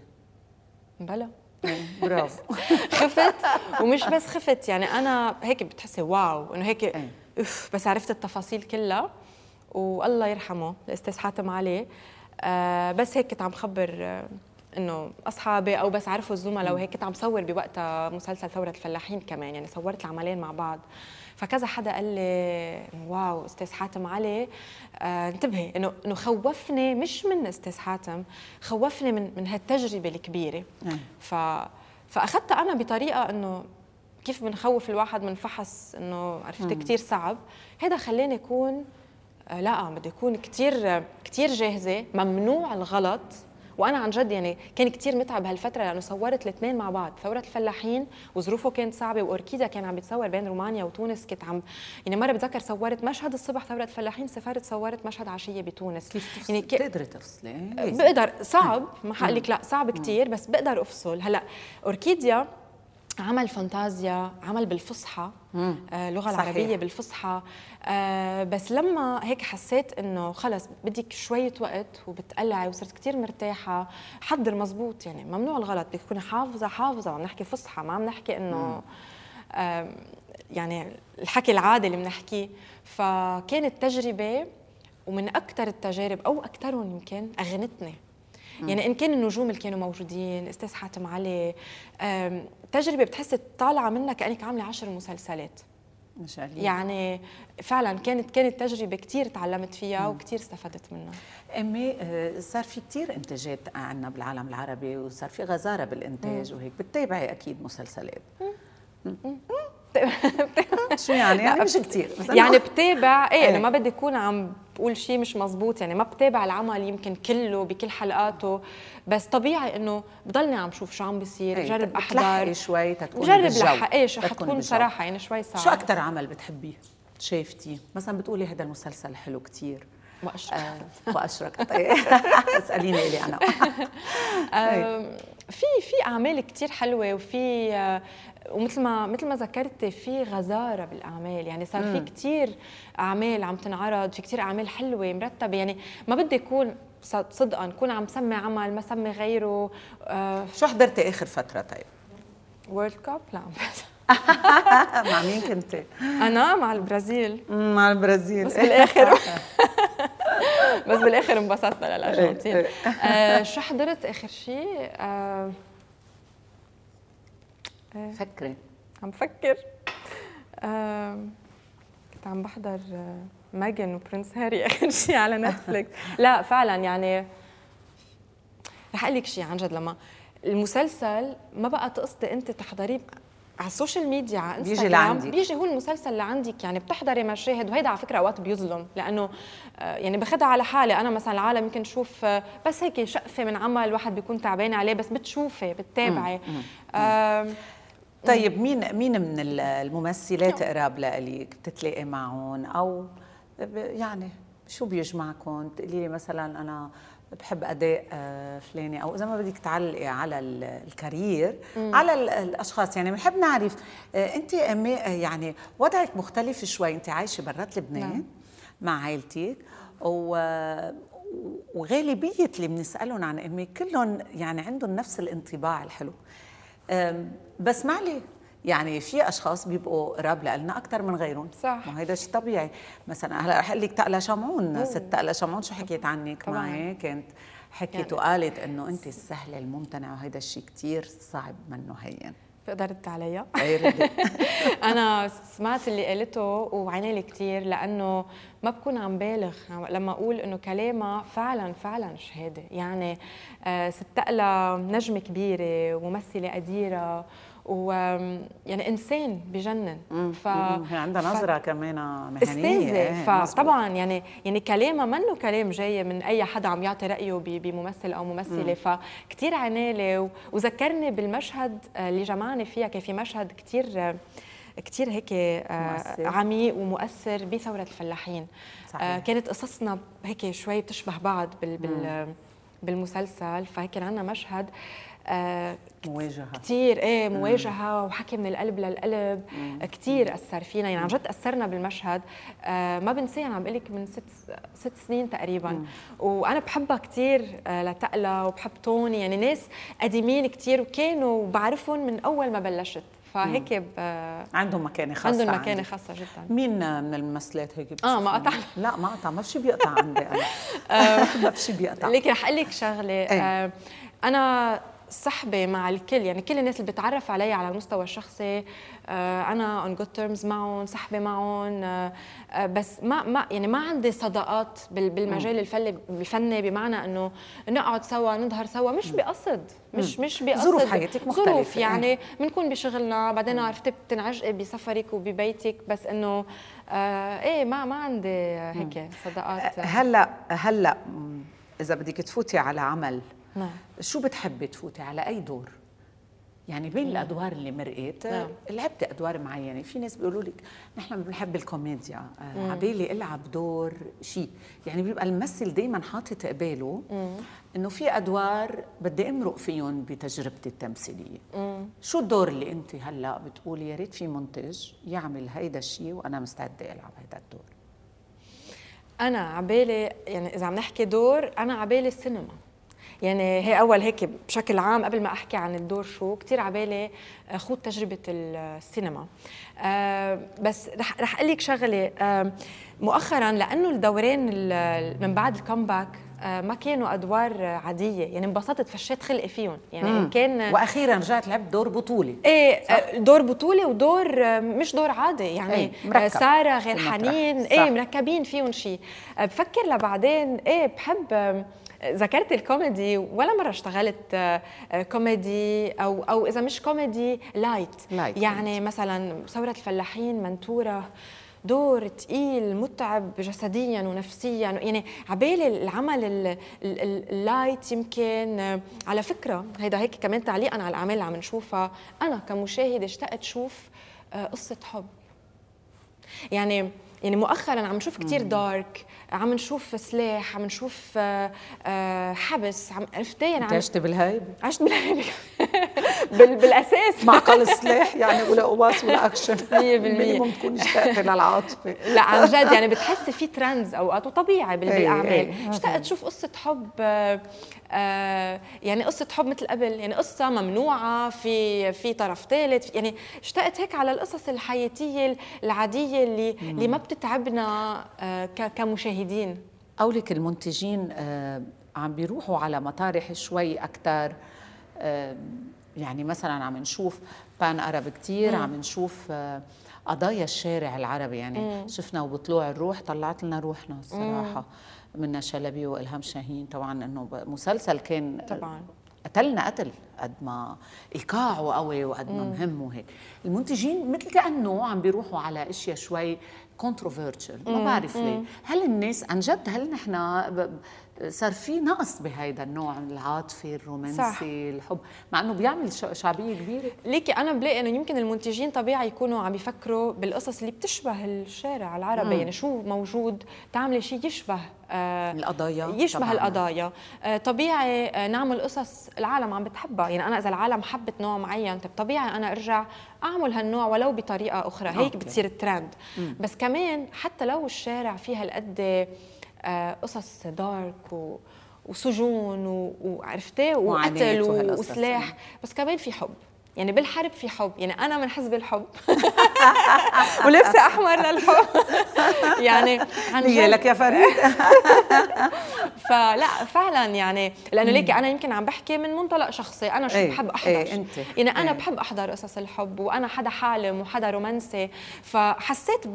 بلا. برافو. خفت؟ ومش بس خفت يعني أنا هيك بتحسي wow إنه هيك إيه. اف بس عرفت التفاصيل كلها والله يرحمه الأستاذ حاتم علي. آه بس هيك كنت عم خبر آه إنه أصحابي أو بس عرفوا الزملاء وهيك كنت عم صور بوقتها مسلسل ثورة الفلاحين كمان يعني صورت العملين مع بعض. فكذا حدا قال لي wow أستاذ حاتم علي. آه انتبهي إنه إنه خوفني مش من أستاذ حاتم خوفني من من هالتجربة الكبيرة. إيه. ف فأخذتها أنا بطريقة إنه كيف بنخوف الواحد من فحص إنه عرفت كثير صعب. هذا خلاني أكون آه، لا بدي أكون كثير كثير جاهزة ممنوع الغلط. وأنا عن جد يعني كان كثير متعب هالفترة لأنه صورت الاثنين مع بعض ثوره الفلاحين وظروفه كانت صعبة وأوركيدا كان عم بيتصور بين رومانيا وتونس كنت عم يعني مرة بتذكر صورت مشهد الصبح ثوره الفلاحين سافرت صورت مشهد عشية بتونس. كيف يعني تفصلي كي- بتقدري تفصلي؟ إيه؟ بقدر. صعب ما حقول لك لا صعب كثير بس بقدر أفصل. هلأ أوركيديا عمل فانتازيا عمل بالفصحى آه صحيح. العربية بالفصحى. آه بس لما هيك حسيت إنه خلص بدك شوية وقت وبتقلعي وصرت كثير مرتاحة حضر مزبوط يعني ممنوع الغلط بدك تكوني حافظة حافظة عم نحكي فصحى ما عم نحكي إنه يعني الحكي العادي اللي بنحكيه. فكانت تجربة ومن أكثر التجارب أو اكثرهم يمكن أغنتني. يعني إن كان النجوم اللي كانوا موجودين أستاذ حاتم علي تجربة بتحسي طالعة منها كأنك عاملة عشر مسلسلات. ما شاء الله. يعني فعلا كانت كانت تجربة كثير تعلمت فيها وكثير استفدت منها. امي آه، صار في كتير إنتاجات عندنا بالعالم العربي وصار في غزارة بالإنتاج وهيك بتتابعي أكيد مسلسلات. شو يعني؟ يعني مش كثير يعني بتابع إيه إيه. أنا ما بدي أكون عم بقول شيء مش مزبوط يعني ما بتابع العمل يمكن كله بكل حلقاته بس طبيعي إنه بضلني عم شوف شو عم بيصير إيه، بجرب أحضر شوي تتكوني بجرب. لحق شو تتكوني حتكون. صراحة يعني شوي صعب شو أكثر عمل بتحبيه شايفتيه مثلا بتقولي هذا المسلسل حلو كتير واشرق آه واشرقت إيه. اسأليني لي أنا في في أعمال كتير حلوة وفي آه، ومثل ما مثل ما ذكرتي في غزارة بالأعمال. يعني صار في كتير أعمال عم تنعرض في كتير أعمال حلوة مرتبة. يعني ما بدي أكون صد- صدقا كون عم سمي عمل ما سمي غيره. شو حضرتي آخر فترة؟ طيب. وورلد كاب لا مع مين كنتي؟ أنا مع البرازيل. مع البرازيل. بس بالآخر. بس بالآخر انبسطنا للأرجنتين. إيه. آه، شو حضرت آخر شيء؟ آه، فكري. عم فكر. كنت عم بحضر آه، ميغان و Prince هاري آخر شيء على Netflix. لا فعلا يعني رح أقول لك شيء عن جد لما المسلسل ما بقى تقصدي أنت تحضريه على ال social media على بيجي انستغرام لعندك. بيجي هو المسلسل لعندك يعني بتحضري مشاهد وهيدا على فكرة اوقات بيظلم لأنه آه، يعني باخذها على حالي. أنا مثلا العالم يمكن تشوف آه، بس هيك شقفة من عمل الواحد بيكون تعبان عليه بس بتشوفي بتتابعي. طيب مين مين من ال- الممثلات قراب لإلك بتتلاقي معهم؟ أو يعني شو بيجمعكم؟ تقولي لي مثلا أنا بحب أداء آه، فلاني أو إذا ما بدك تعلقي على ال- الكارير على ال- الأشخاص. يعني بنحب نعرف آه، أنت أمي آه، يعني وضعك مختلف شوي. أنت عايشة برات لبنان نعم. مع عائلتك و وغالبية اللي بنسألهم عن امي كلهم يعني عندهم نفس الانطباع الحلو. بس ما عليه يعني في أشخاص بيبقوا قراب لنا أكثر من غيرهم. صح. ما هيدا شيء طبيعي. مثلا هلا رح أقول لك تقلا شمعون ست تقلا شمعون شو حكيت عنك. معي كانت حكيت يعني وقالت إنه انت السهلة الممتنعة وهيدا الشيء كثير صعب منه هين قدرت عليها. إيه، أنا سمعت اللي قالته وعيني لي كثير لأنه ما بكون عم بالغ. لما أقول إنه كلامها فعلا فعلا شهادة. يعني آه، ست نجمة كبيرة وممثلة قديرة و يعني إنسان بجنن. ف عندها نظرة ف... كمان مهنية. إيه فطبعا يعني يعني كلامها منه كلام جاي من أي حدا عم يعطي رأيه بممثل أو ممثلة. فكتير عنالي وذكرني بالمشهد اللي جمعني فيها كان في مشهد كتير كثير هيك آه، عميق ومؤثر بثورة الفلاحين. صحيح. آه، كانت قصصنا هيك شوي بتشبه بعض بال, بال بالمسلسل. فهيك كان عندنا مشهد. آه مواجهة. كثير إيه مواجهة وحكي من القلب للقلب. كثير اثر فينا يعني عن جد أثرنا بالمشهد. آه ما بنساه عم بقول لك من ست ست سنين تقريبا. مم. وأنا بحبها كثير آه لتقلا وبحب توني. يعني ناس قديمين كثير وكانوا بعرفهم من أول ما بلشت. فهيك ب... عندهم مكانة خاصة عندهم مكانة خاصة جدا. مين من الممثلات هيك آه ما قطع لا ما قطع. ما في شيء بيقطع عندي أنا. آه. ما في شيء بيقطع. ليك رح أقول لك شغلة إيه؟ آه أنا صحبة مع الكل. يعني كل الناس اللي بتعرف علي على المستوى الشخصي آه، أنا on good terms معهم صحبة معهم آه، آه، بس ما ما يعني ما عندي صداقات بالمجال الفني الفني بمعنى إنه نقعد سوا نظهر سوا مش بقصد مش مش بقصد. ظروف حياتك مختلفة. ظروف يعني بنكون بشغلنا بعدين عرفتي بتنعجقي بسفرك وببيتك بس إنه آه إيه ما ما عندي هيك صداقات. هلأ هلأ إذا بدك تفوتي على عمل نعم. شو بتحبي تفوتي على أي دور؟ يعني بين الأدوار اللي مرقت نعم. لعبت أدوار معينة. في ناس بيقولوا لك نحن بنحب الكوميديا آه عبالي ألعب دور شيء يعني بيبقى الممثل دائما حاطط قباله إنه في أدوار بدي أمرق فيهم بتجربتي التمثيلية. مم. شو الدور اللي أنت هلأ بتقولي يا ريت في منتج يعمل هيدا الشيء وأنا مستعدة ألعب هيدا الدور؟ أنا عبالي يعني إذا عم نحكي دور أنا عبالي السينما. يعني هي أول هيك بشكل عام قبل ما أحكي عن الدور شو كثير عبالي خوض تجربة السينما. أه بس رح رح أقول لك شغلة. أه مؤخرا لأنه الدورين من بعد ال comeback آه، ما كانوا أدوار عادية. يعني انبسطت فشيت خلقي فيهم. يعني مم. كان وأخيرا رجعت لعبت دور بطولي إيه صح؟ آه، دور بطولي ودور آه، مش دور عادي. يعني إيه مركب. سارة غير حنين. إيه مركبين فيهم شيء بفكر لبعدين. إيه بحب ذكرت الكوميدي ولا مرة اشتغلت كوميدي أو أو إذا مش كوميدي light, light يعني مثلا ثورة الفلاحين منتورة دور تقيل متعب جسديا ونفسيا. يعني عبالي العمل ال light يمكن على فكرة هيدا هيك كمان تعليقا على الأعمال اللي عم نشوفها. أنا كمشاهده اشتقت أشوف آه، قصة حب. يعني يعني مؤخرا عم نشوف كثير dark عم نشوف سلاح عم نشوف آه، آه، حبس عم عرفتي يعني عشت بالهيب عشت بالهيب بالأساس. معقل السلاح يعني ولا قواس ولا اكشن 100% minimum تكون اشتقت للعاطفه لا عن جد يعني بتحسي في trends أوقات وطبيعي بالأعمال. اشتقت تشوف قصة حب آه يعني قصة حب مثل قبل يعني قصة ممنوعة في في طرف ثالث يعني اشتقت هيك على القصص الحياتية العادية اللي. اللي ما بتتعبنا آه كمشاهدين. أو لك المنتجين آه عم بيروحوا على مطارح شوي أكثر آه يعني مثلا عم نشوف بان أرب كثير عم نشوف قضايا الشارع العربي. يعني مم. شفنا وبطلوع الروح طلعت لنا روحنا الصراحة. مم. منا شلبي وإلهام شاهين طبعا إنه مسلسل كان طبعا. قتلنا قتل قد ما ايقاعه قوي وقد ما مهم وهيك. المنتجين مثل كأنه عم بيروحوا على أشياء شوي كونتروفيرشل ما بعرف ليه. هل الناس عن جد هل نحن صار في نقص بهيدا النوع العاطفي الرومانسي صح. الحب؟ مع إنه بيعمل شعبية كبيرة. ليكي أنا بلاقي إنه يمكن المنتجين طبيعي يكونوا عم يفكروا بالقصص اللي بتشبه الشارع العربي. مم. يعني شو موجود تعملي شيء يشبه آه القضايا يشبه طبعاً. القضايا. آه طبيعي آه نعمل قصص العالم عم بتحبها. يعني أنا إذا العالم حبت نوع معين طب طبيعي أنا أرجع أعمل هالنوع ولو بطريقة أخرى. هيك. بتصير الترند. بس كمان حتى لو الشارع فيها هالقد آه، قصص دارك و وسجون وعرفتي؟ وقتل وسلاح. بس كمان في حب. يعني بالحرب في حب يعني أنا من حزب الحب. ولبسه أحمر للحب. يعني عن لك يا فريد. فلا فعلا يعني لأنه ليكي أنا يمكن عم بحكي من منطلق شخصي. أنا شو إيه بحب أحضر؟ إيه أنت. يعني أنا إيه. بحب أحضر قصص الحب وأنا حدا حالم وحدا رومانسي. فحسيت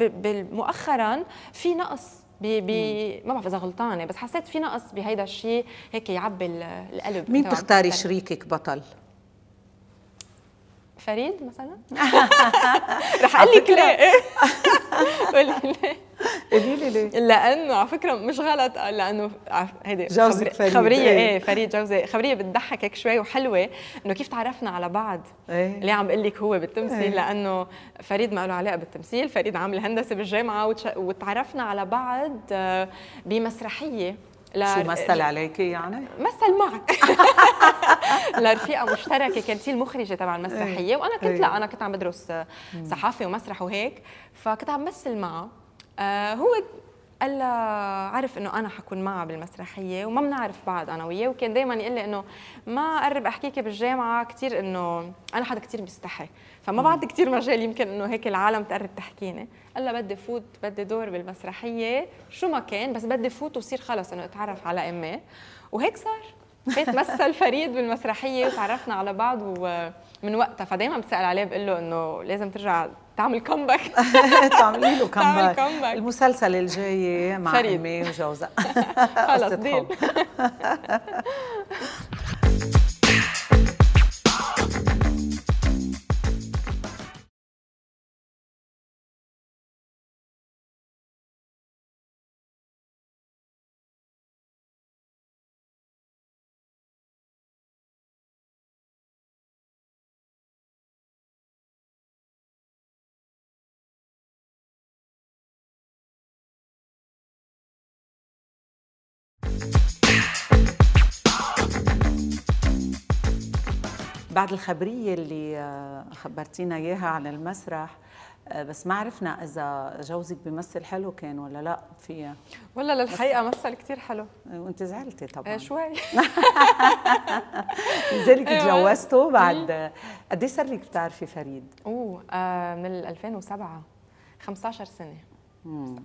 مؤخرا في نقص بي بي ما بعرف إذا غلطانة بس حسيت في نقص بهيدا الشيء هيك يعبي القلب. مين بتختاري شريكك بطل؟ فريد مثلا؟ رح أقول لك ليه قولي ليه. قولي لي ليه؟ لأنه على فكرة مش غلط لأنه هيدي جوزك فريد. خبرية إيه, إيه فريد جوزي. خبرية بتضحك هيك شوي وحلوة إنه كيف تعرفنا على بعض. إيه. اللي عم بقول لك هو بالتمثيل؟ إيه. لأنه فريد ما له علاقة بالتمثيل فريد عامل هندسة بالجامعة وتعرفنا على بعض آه، بمسرحية. شو مثل عليكي يعني؟ مثل معك لرفيقه مشتركة كانت هي المخرجة تبع المسرحية. وأنا كنت لا إيه. أنا كنت عم بدرس صحافة ومسرح وهيك فكنت عم مثل معه آه هو قال عرف إنه أنا حكون معها بالمسرحية وما بنعرف بعض أنا وياه. وكان دائما يقول لي إنه ما قرب أحكيكي بالجامعة كثير إنه أنا حدا كثير بيستحي. فما بعد كثير مجال يمكن إنه هيك العالم تقرب تحكيني. قال لها بدي فوت بدي دور بالمسرحية. شو ما كان بس بدي فوت وصير خلص إنه أتعرف على امي وهيك صار. فات مثل فريد بالمسرحية وتعرفنا على بعض ومن وقتها فدايما بسال عليه بقول له إنه لازم ترجع تعمل comeback تعملي له كومباك المسلسل الجاي مع. أمي وجوزها. خلص ديل بعد الخبرية اللي آه، خبرتينا إياها عن المسرح آه، بس ما عرفنا إذا جوزك بيمثل حلو كان ولا لا فيها ولا للحقيقة مثل كثير حلو. آه، وأنت زعلتي طبعا. شوي. لذلك أيوة. تجوزته بعد قد إيه صار لك بتعرفي فريد؟ أوه آه من 2007 15 سنة. امم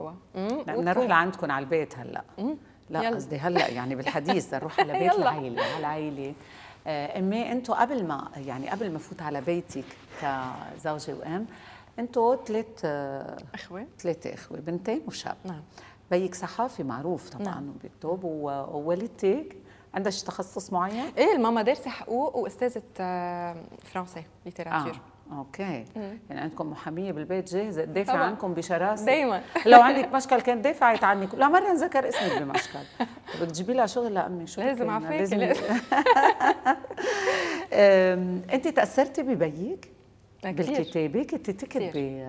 نروح لعندكم على البيت هلأ. لا قصدي هلأ يعني بالحديث نروح على بيت العيله على العيله آه، امي أنتم قبل ما يعني قبل ما فوت على بيتك كزوجة وأم أنتم ثلاث آه، إخوة ثلاثة إخوة بنتين وشاب نعم بيك صحافي معروف طبعا نعم. وبيكتب ووالدتك عندها تخصص معين؟ إيه الماما دارسة حقوق وأستاذة آه، فرنسي littérature آه. okay. مم. يعني عندكم محامية بالبيت جاهزة تدافع عنكم بشراسة. دايما. لو عندك مشكل كانت دافعت عنك لا مره نذكر اسمك بمشكل. بدك تجيبي لها شغل؟ لامي شو لازم عفاكي لازم, لازم. أنت تأثرتي ببيك؟ بالكتابة؟ كنت تكتبي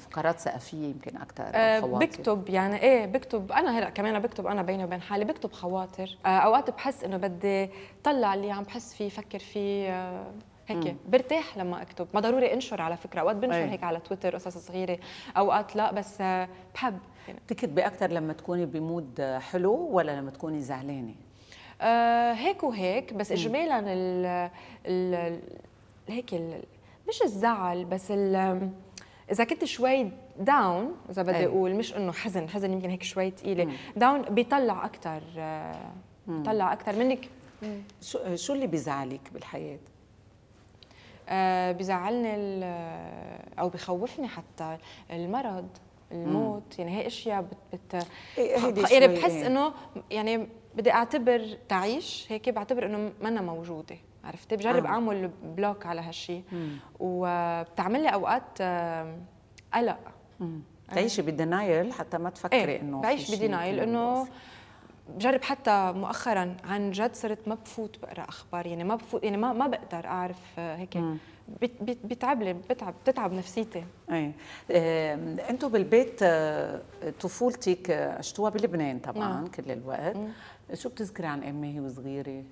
فقرات ثقافيه يمكن أكثر أه بكتب يعني إيه بكتب. أنا هلأ كمان بكتب أنا بيني وبين حالي بكتب خواطر. أه أوقات بحس إنه بدي طلع اللي عم بحس فيه فكر فيه أه هيك برتاح لما اكتب. ما ضروري انشر على فكرة أوقات بنشر هيك على تويتر قصص صغيرة أوقات لا بس بحب. بتكتبي أكثر لما تكوني ب mood حلو ولا لما تكوني زعلانة؟ آه هيك وهيك بس اجمالا ال ال هيك ال مش الزعل بس ال إذا كنت شوي down إذا بدي أقول مش إنه حزن حزن يمكن هيك شوي ثقيله down بيطلع أكثر بيطلع أكثر منك. شو شو اللي بيزعلك بالحياة؟ بزعلني أو بخوفني حتى المرض الموت. يعني هي إشياء بت, بت إيه يعني بحس إنه يعني بدي أعتبر تعيش هيك بعتبر إنه منا موجودة عرفتي؟ بجرب آه. أعمل بلوك على هالشيء وبتعمل لي أوقات قلق. تعيشي بدينايل حتى ما تفكري إيه إنه بعيش بدينايل إنه بجرب حتى مؤخرا عن جد صرت ما بفوت بقرأ أخبار يعني ما بفوت يعني ما ما بقدر أعرف آه، هيك بيتعب لي بتعب بتتعب نفسيتي. إيه أنتم بالبيت آه، طفولتك عشتوها بلبنان طبعا نعم. كل الوقت. مم. شو بتذكري عن أمي وهي صغيرة؟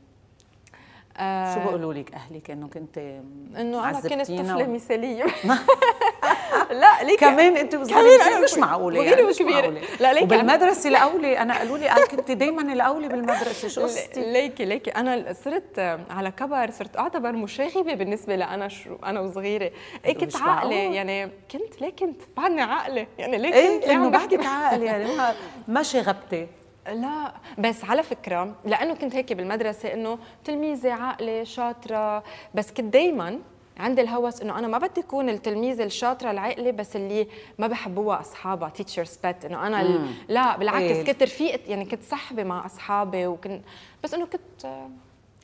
آه شو بقولوا لك أهلك؟ إنه كنت إنه أنا كنت طفلة مثالية. لا ليك كمان انت صغيره مش معقولة يعني مش معقولة. لا ليك وبالمدرسة الاولى أنا قالوا لي قال كنت دائما الاولى بالمدرسة شو قصتي؟ ليكي ليكي. أنا صرت على كبر صرت أعتبر مشاغبة بالنسبة لانا شو أنا وصغيرة. إيه كنت عاقلة يعني كنت ليه كنت؟ بعدني عاقلة. يعني ليه كنت؟ إيه إنه بعدك عاقلة يعني ما شغبتي؟ لا بس على فكرة لأنه كنت هيك بالمدرسة إنه تلميذة عاقلة شاطرة بس كنت دائما عندي الهوس إنه أنا ما بدي اكون التلميذه الشاطرة العاقله بس اللي ما بحبوها أصحابها تيتشرز بيت. إنه أنا لا بالعكس إيه. كنت رفيقه يعني كنت صحبه مع أصحابي وكنت بس إنه كنت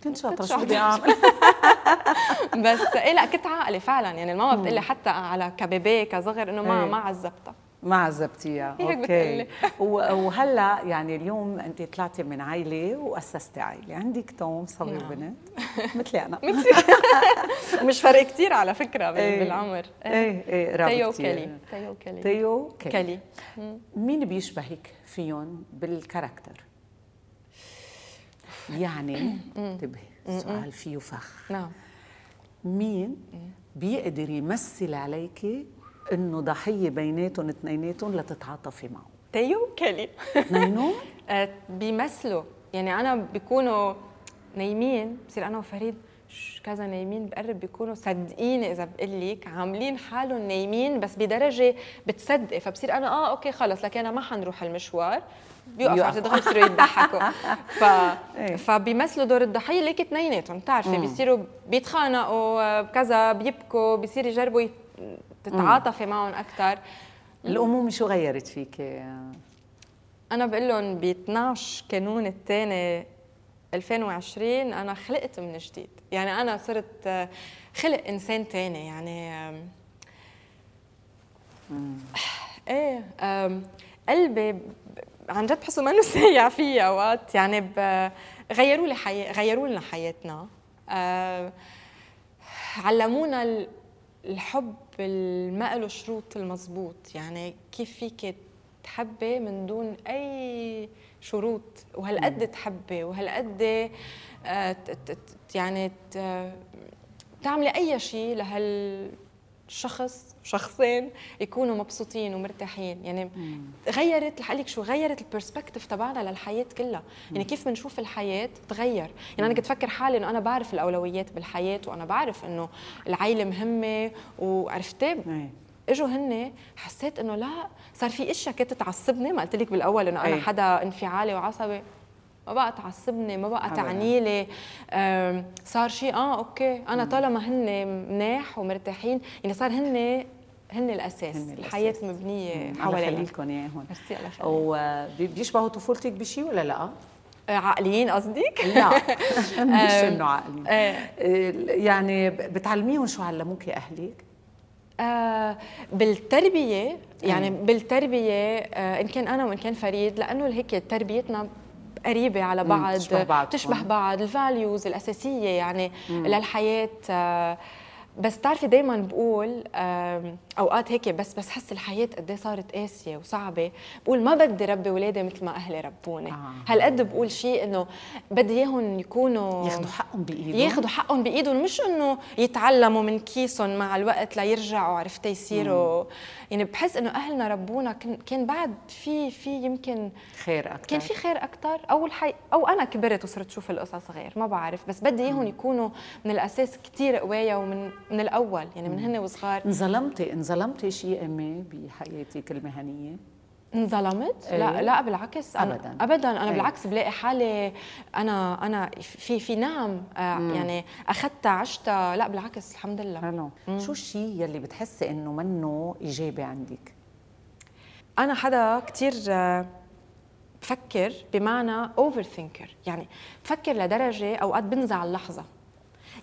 كنت شاطرة شو بدي أعمل؟ بس إيه لا كنت عاقلة فعلا. يعني الماما بتقول لي حتى على ك bébé كصغر إنه ما إيه. ما عذبتها. ما عذبتيها okay. وهلا يعني اليوم انت طلعتي من عائلة وأسستي عائلة. عندك توم، صبي نعم. وبنت مثلي أنا. مش فرق كثير على فكرة إيه. بالعمر. إيه. إيه تيو كالي تيو كالي تيو كالي مين بيشبهك فيهم بال character؟ يعني انتبهي سؤال فيه فخ. نعم. مين بيقدر يمثل عليكي إنه ضحية بيناتهم اثنيناتهم لتتعاطفي معه تيو كلي اثنينهم آه، بيمثلوا. يعني أنا بيكونوا نايمين بصير أنا وفريد كذا نايمين. بقرب بيكونوا صدقيني إذا بقول لك عاملين حالهم نايمين بس بدرجة بتصدقي فبصير أنا آه okay خلص لكن أنا ما حنروح المشوار. بيوقفوا دغري بصيروا يضحكوا. ف... إيه. فبيمثلوا دور الضحية ليك اثنيناتهم بتعرفي؟ بيصيروا بيتخانقوا كذا بيبكوا بيصير يجربوا تتعاطفي معهم أكثر الأمومة شو غيرت فيك؟ أنا بقول لهم ب 12 كانون الثاني 2020 أنا خلقت من جديد. يعني أنا صرت خلق إنسان ثاني يعني إيه قلبي عن جد بحسه ما سايع فيه أوقات. يعني غيروا لي حي... غيروا لنا حياتنا. علمونا الحب ما له شروط المضبوط يعني كيف فيك تحبي من دون أي شروط؟ وهالقد تحبي؟ وهالقد آه، يعني تعملي أي شيء لهال شخص شخصين يكونوا مبسوطين ومرتاحين. يعني مم. غيرت رح لك شو غيرت البرسبكتيف تبعنا للحياة كلها. مم. يعني كيف بنشوف الحياة تغير يعني مم. أنا كنت فكر حالي إنه أنا بعرف الأولويات بالحياة وأنا بعرف إنه العائله مهمة وعرفتي إجوا هن حسيت إنه لا صار في إشياء كانت تعصبني ما قلت لك بالأول إنه أنا حدا انفعالي وعصبي. ما بقى تعصبني ما بقى تعني لي صار شيء آه okay. أنا طالما هن مناح ومرتاحين يعني صار هن هن الأساس. هن الحياة مبنية حوالينا. الله يخليكم اياهم ميرسي الله وبيشبهوا طفولتك بشيء ولا لا؟ آه، عاقلين قصدك؟ لا. مش إنه عاقلين. آه. يعني بتعلميهم شو علموكي أهلك؟ آه بالتربية يعني بالتربية آه إن كان أنا وإن كان فريد لأنه هيك تربيتنا قريبة على بعض تشبه بعض, تشبه بعض الفاليوز الأساسية يعني مم. للحياة. آه بس بتعرفي دائما بقول أوقات هيك بس بس حس الحياة قد إيه صارت قاسية وصعبة. بقول ما بدي ربي أولادي مثل ما أهلي ربوني. آه. هالقد بقول شيء إنه بدي إياهم يكونوا ياخذوا حقهم بإيدهم. ياخذوا حقهم بإيدهم مش إنه يتعلموا من كيسهم مع الوقت ليرجعوا عرفتي يصيروا يعني بحس إنه أهلنا ربونا كان بعد في في يمكن خير أكثر كان في خير أكثر أو الحي أو أنا كبرت وصرت أشوف القصص غير ما بعرف. بس بدي إياهم يكونوا من الأساس كثير قوايا ومن من الأول يعني من هن وصغار. انظلمتي انظلمتي شيء امي بحياتك المهنيه انظلمت؟ أيه. لا لا بالعكس أنا ابدا ابدا أنا أيه. بالعكس بلاقي حالي أنا أنا في في نعم آه يعني اخذتها عشتها لا بالعكس الحمد لله حلو شو الشيء يلي بتحسي إنه منه إيجابي عندك؟ أنا حدا كثير آه، بفكر بمعنى اوفر ثينكر يعني بفكر لدرجة اوقات بنزع اللحظة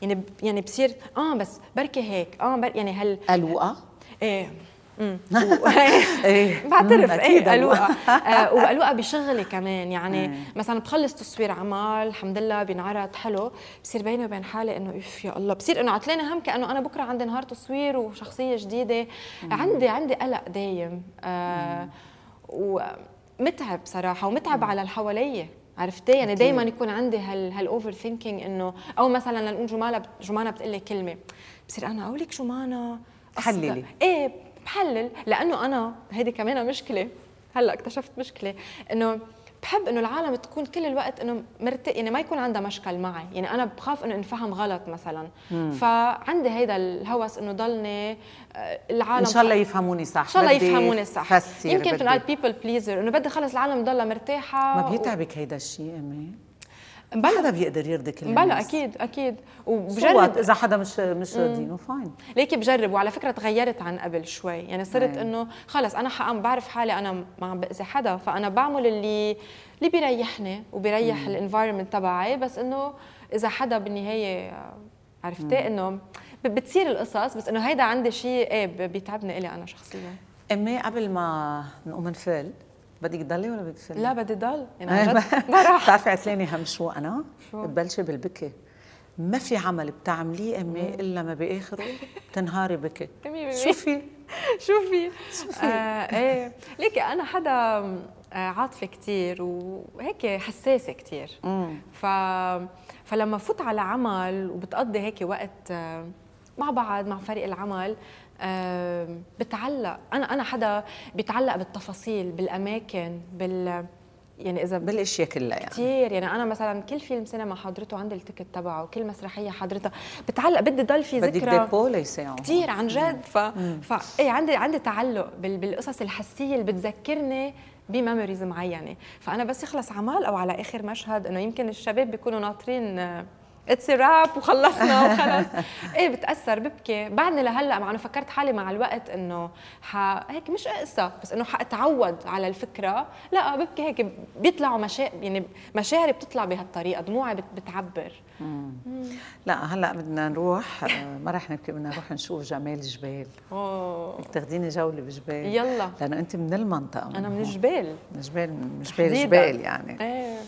يعني يعني بصير آه بس بركي هيك آه بر يعني هل الوقا إيه إيه. بعترف. إيه قلوقة. آه، وقلوقة بشغلي كمان. يعني إيه. مثلا بخلص تصوير عمل الحمد لله بينعرض حلو. بصير بيني وبين حالي إنه اف يا الله. بصير إنه عتلاني هم كانه أنا بكرة عندي نهار تصوير وشخصية جديدة. عندي عندي قلق دايم. آه ومتعب صراحة ومتعب على اللي حواليا. عرفتي؟ يعني دائما يكون عندي هال هال overthinking إنه أو مثلا لنقول جمانه جمانه بتقول لي كلمة. بصير أنا أقول لك جمانه حللي. إيه بحلل لأنه أنا هيدي كمان مشكلة. هلأ اكتشفت مشكلة إنه بحب إنه العالم تكون كل الوقت إنه مرتق يعني ما يكون عندها مشكل معي. يعني أنا بخاف إنه انفهم غلط مثلا. مم. فعندي هيدا الهوس إنه ضلني آه، العالم إن شاء الله يفهموني صح. إن شاء الله يفهموني صح. يمكن تنقال people pleaser إنه بدي خلص العالم تضلها مرتاحة ما بيتعبك و... هيدا الشيء أمي؟ بلا حدا بيقدر يرضي كل الناس. بلا أكيد. أكيد وبجرب. إذا حدا مش مش راضينه fine ليكي بجرب. وعلى فكرة تغيرت عن قبل شوي. يعني صرت إنه خلص أنا حقام بعرف حالي أنا ما عم بأذي حدا. فأنا بعمل اللي اللي بيريحني وبيريح الانفايرمنت تبعي. بس إنه إذا حدا بالنهاية عرفتي؟ إنه بتصير القصص. بس إنه هيدا عندي شيء إيه بيتعبني إلي أنا شخصيا. امي قبل ما نقوم نفل بدك تضلي ولا بدك تفلي؟ لا بدي ضل. يعني ما راح بتعرفي عتلاني هم شو أنا؟ شو؟ بتبلشي بالبكي. ما في عمل بتعمليه أمي إلا ما بآخره بتنهاري بكي. شوفي شوفي شوفي آه إيه. ليكي أنا حدا آه، عاطفة كثير وهيك حساسة كثير ف فلما فوت على عمل وبتقضي هيك وقت آه، مع بعض مع فريق العمل بتعلق أنا أنا حدا بيتعلق بالتفاصيل بالأماكن بال يعني إذا بالأشياء كلها يعني. كثير يعني أنا مثلا كل فيلم سينما حضرته عندي ال ticket تبعه كل مسرحية حضرتها بتعلق بدي ضل في ذكرى بدك كثير عن جد. ف, ف... إيه عندي عندي تعلق بال... بالقصص الحسية اللي بتذكرني ب memories معينة. فأنا بس يخلص عمل أو على آخر مشهد إنه يمكن الشباب بيكونوا ناطرين it's wrap وخلصنا وخلص. إيه بتأثر ببكي. بعدني لهلأ مع إنه فكرت حالي مع الوقت إنه ح... هيك مش قصة بس إنه حأتعود على الفكرة. لأ ببكي هيك بيطلعوا مشا... يعني مشاعري بتطلع بهالطريقة دموعي بت... بتعبر. مم. لأ هلأ بدنا نروح. آه، ما رح نبكي بدنا نروح نشوف جمال الجبال أوه. تاخذيني جولة بالجبال يلا. لأنه أنت من المنطقة. أنا من الجبال من الجبال من جبال جبال يعني. إيه.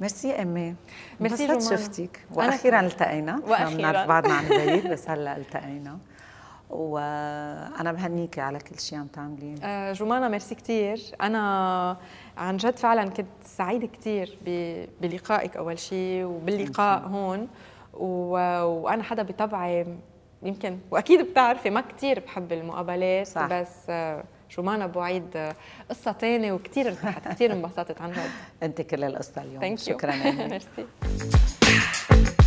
ميرسي أمي. ميرسي جمانة شفتك وأخيرا التقينا. وأخيرا. بنعرف بعضنا عن بعيد بس هلا التقينا. وأنا بهنيكي على كل شيء عم تعمليه آه جمانة ميرسي كثير أنا عن جد فعلا كنت سعيدة كثير بلقائك أول شيء وباللقاء هون. وأنا حدا بطبعي يمكن وأكيد بتعرفي ما كثير بحب المقابلات. صح. بس آه جمانة بوعيد قصة تانية وكثير ارتحت كثير انبسطت عن جد انت كل القصة اليوم. شكرا ميرسي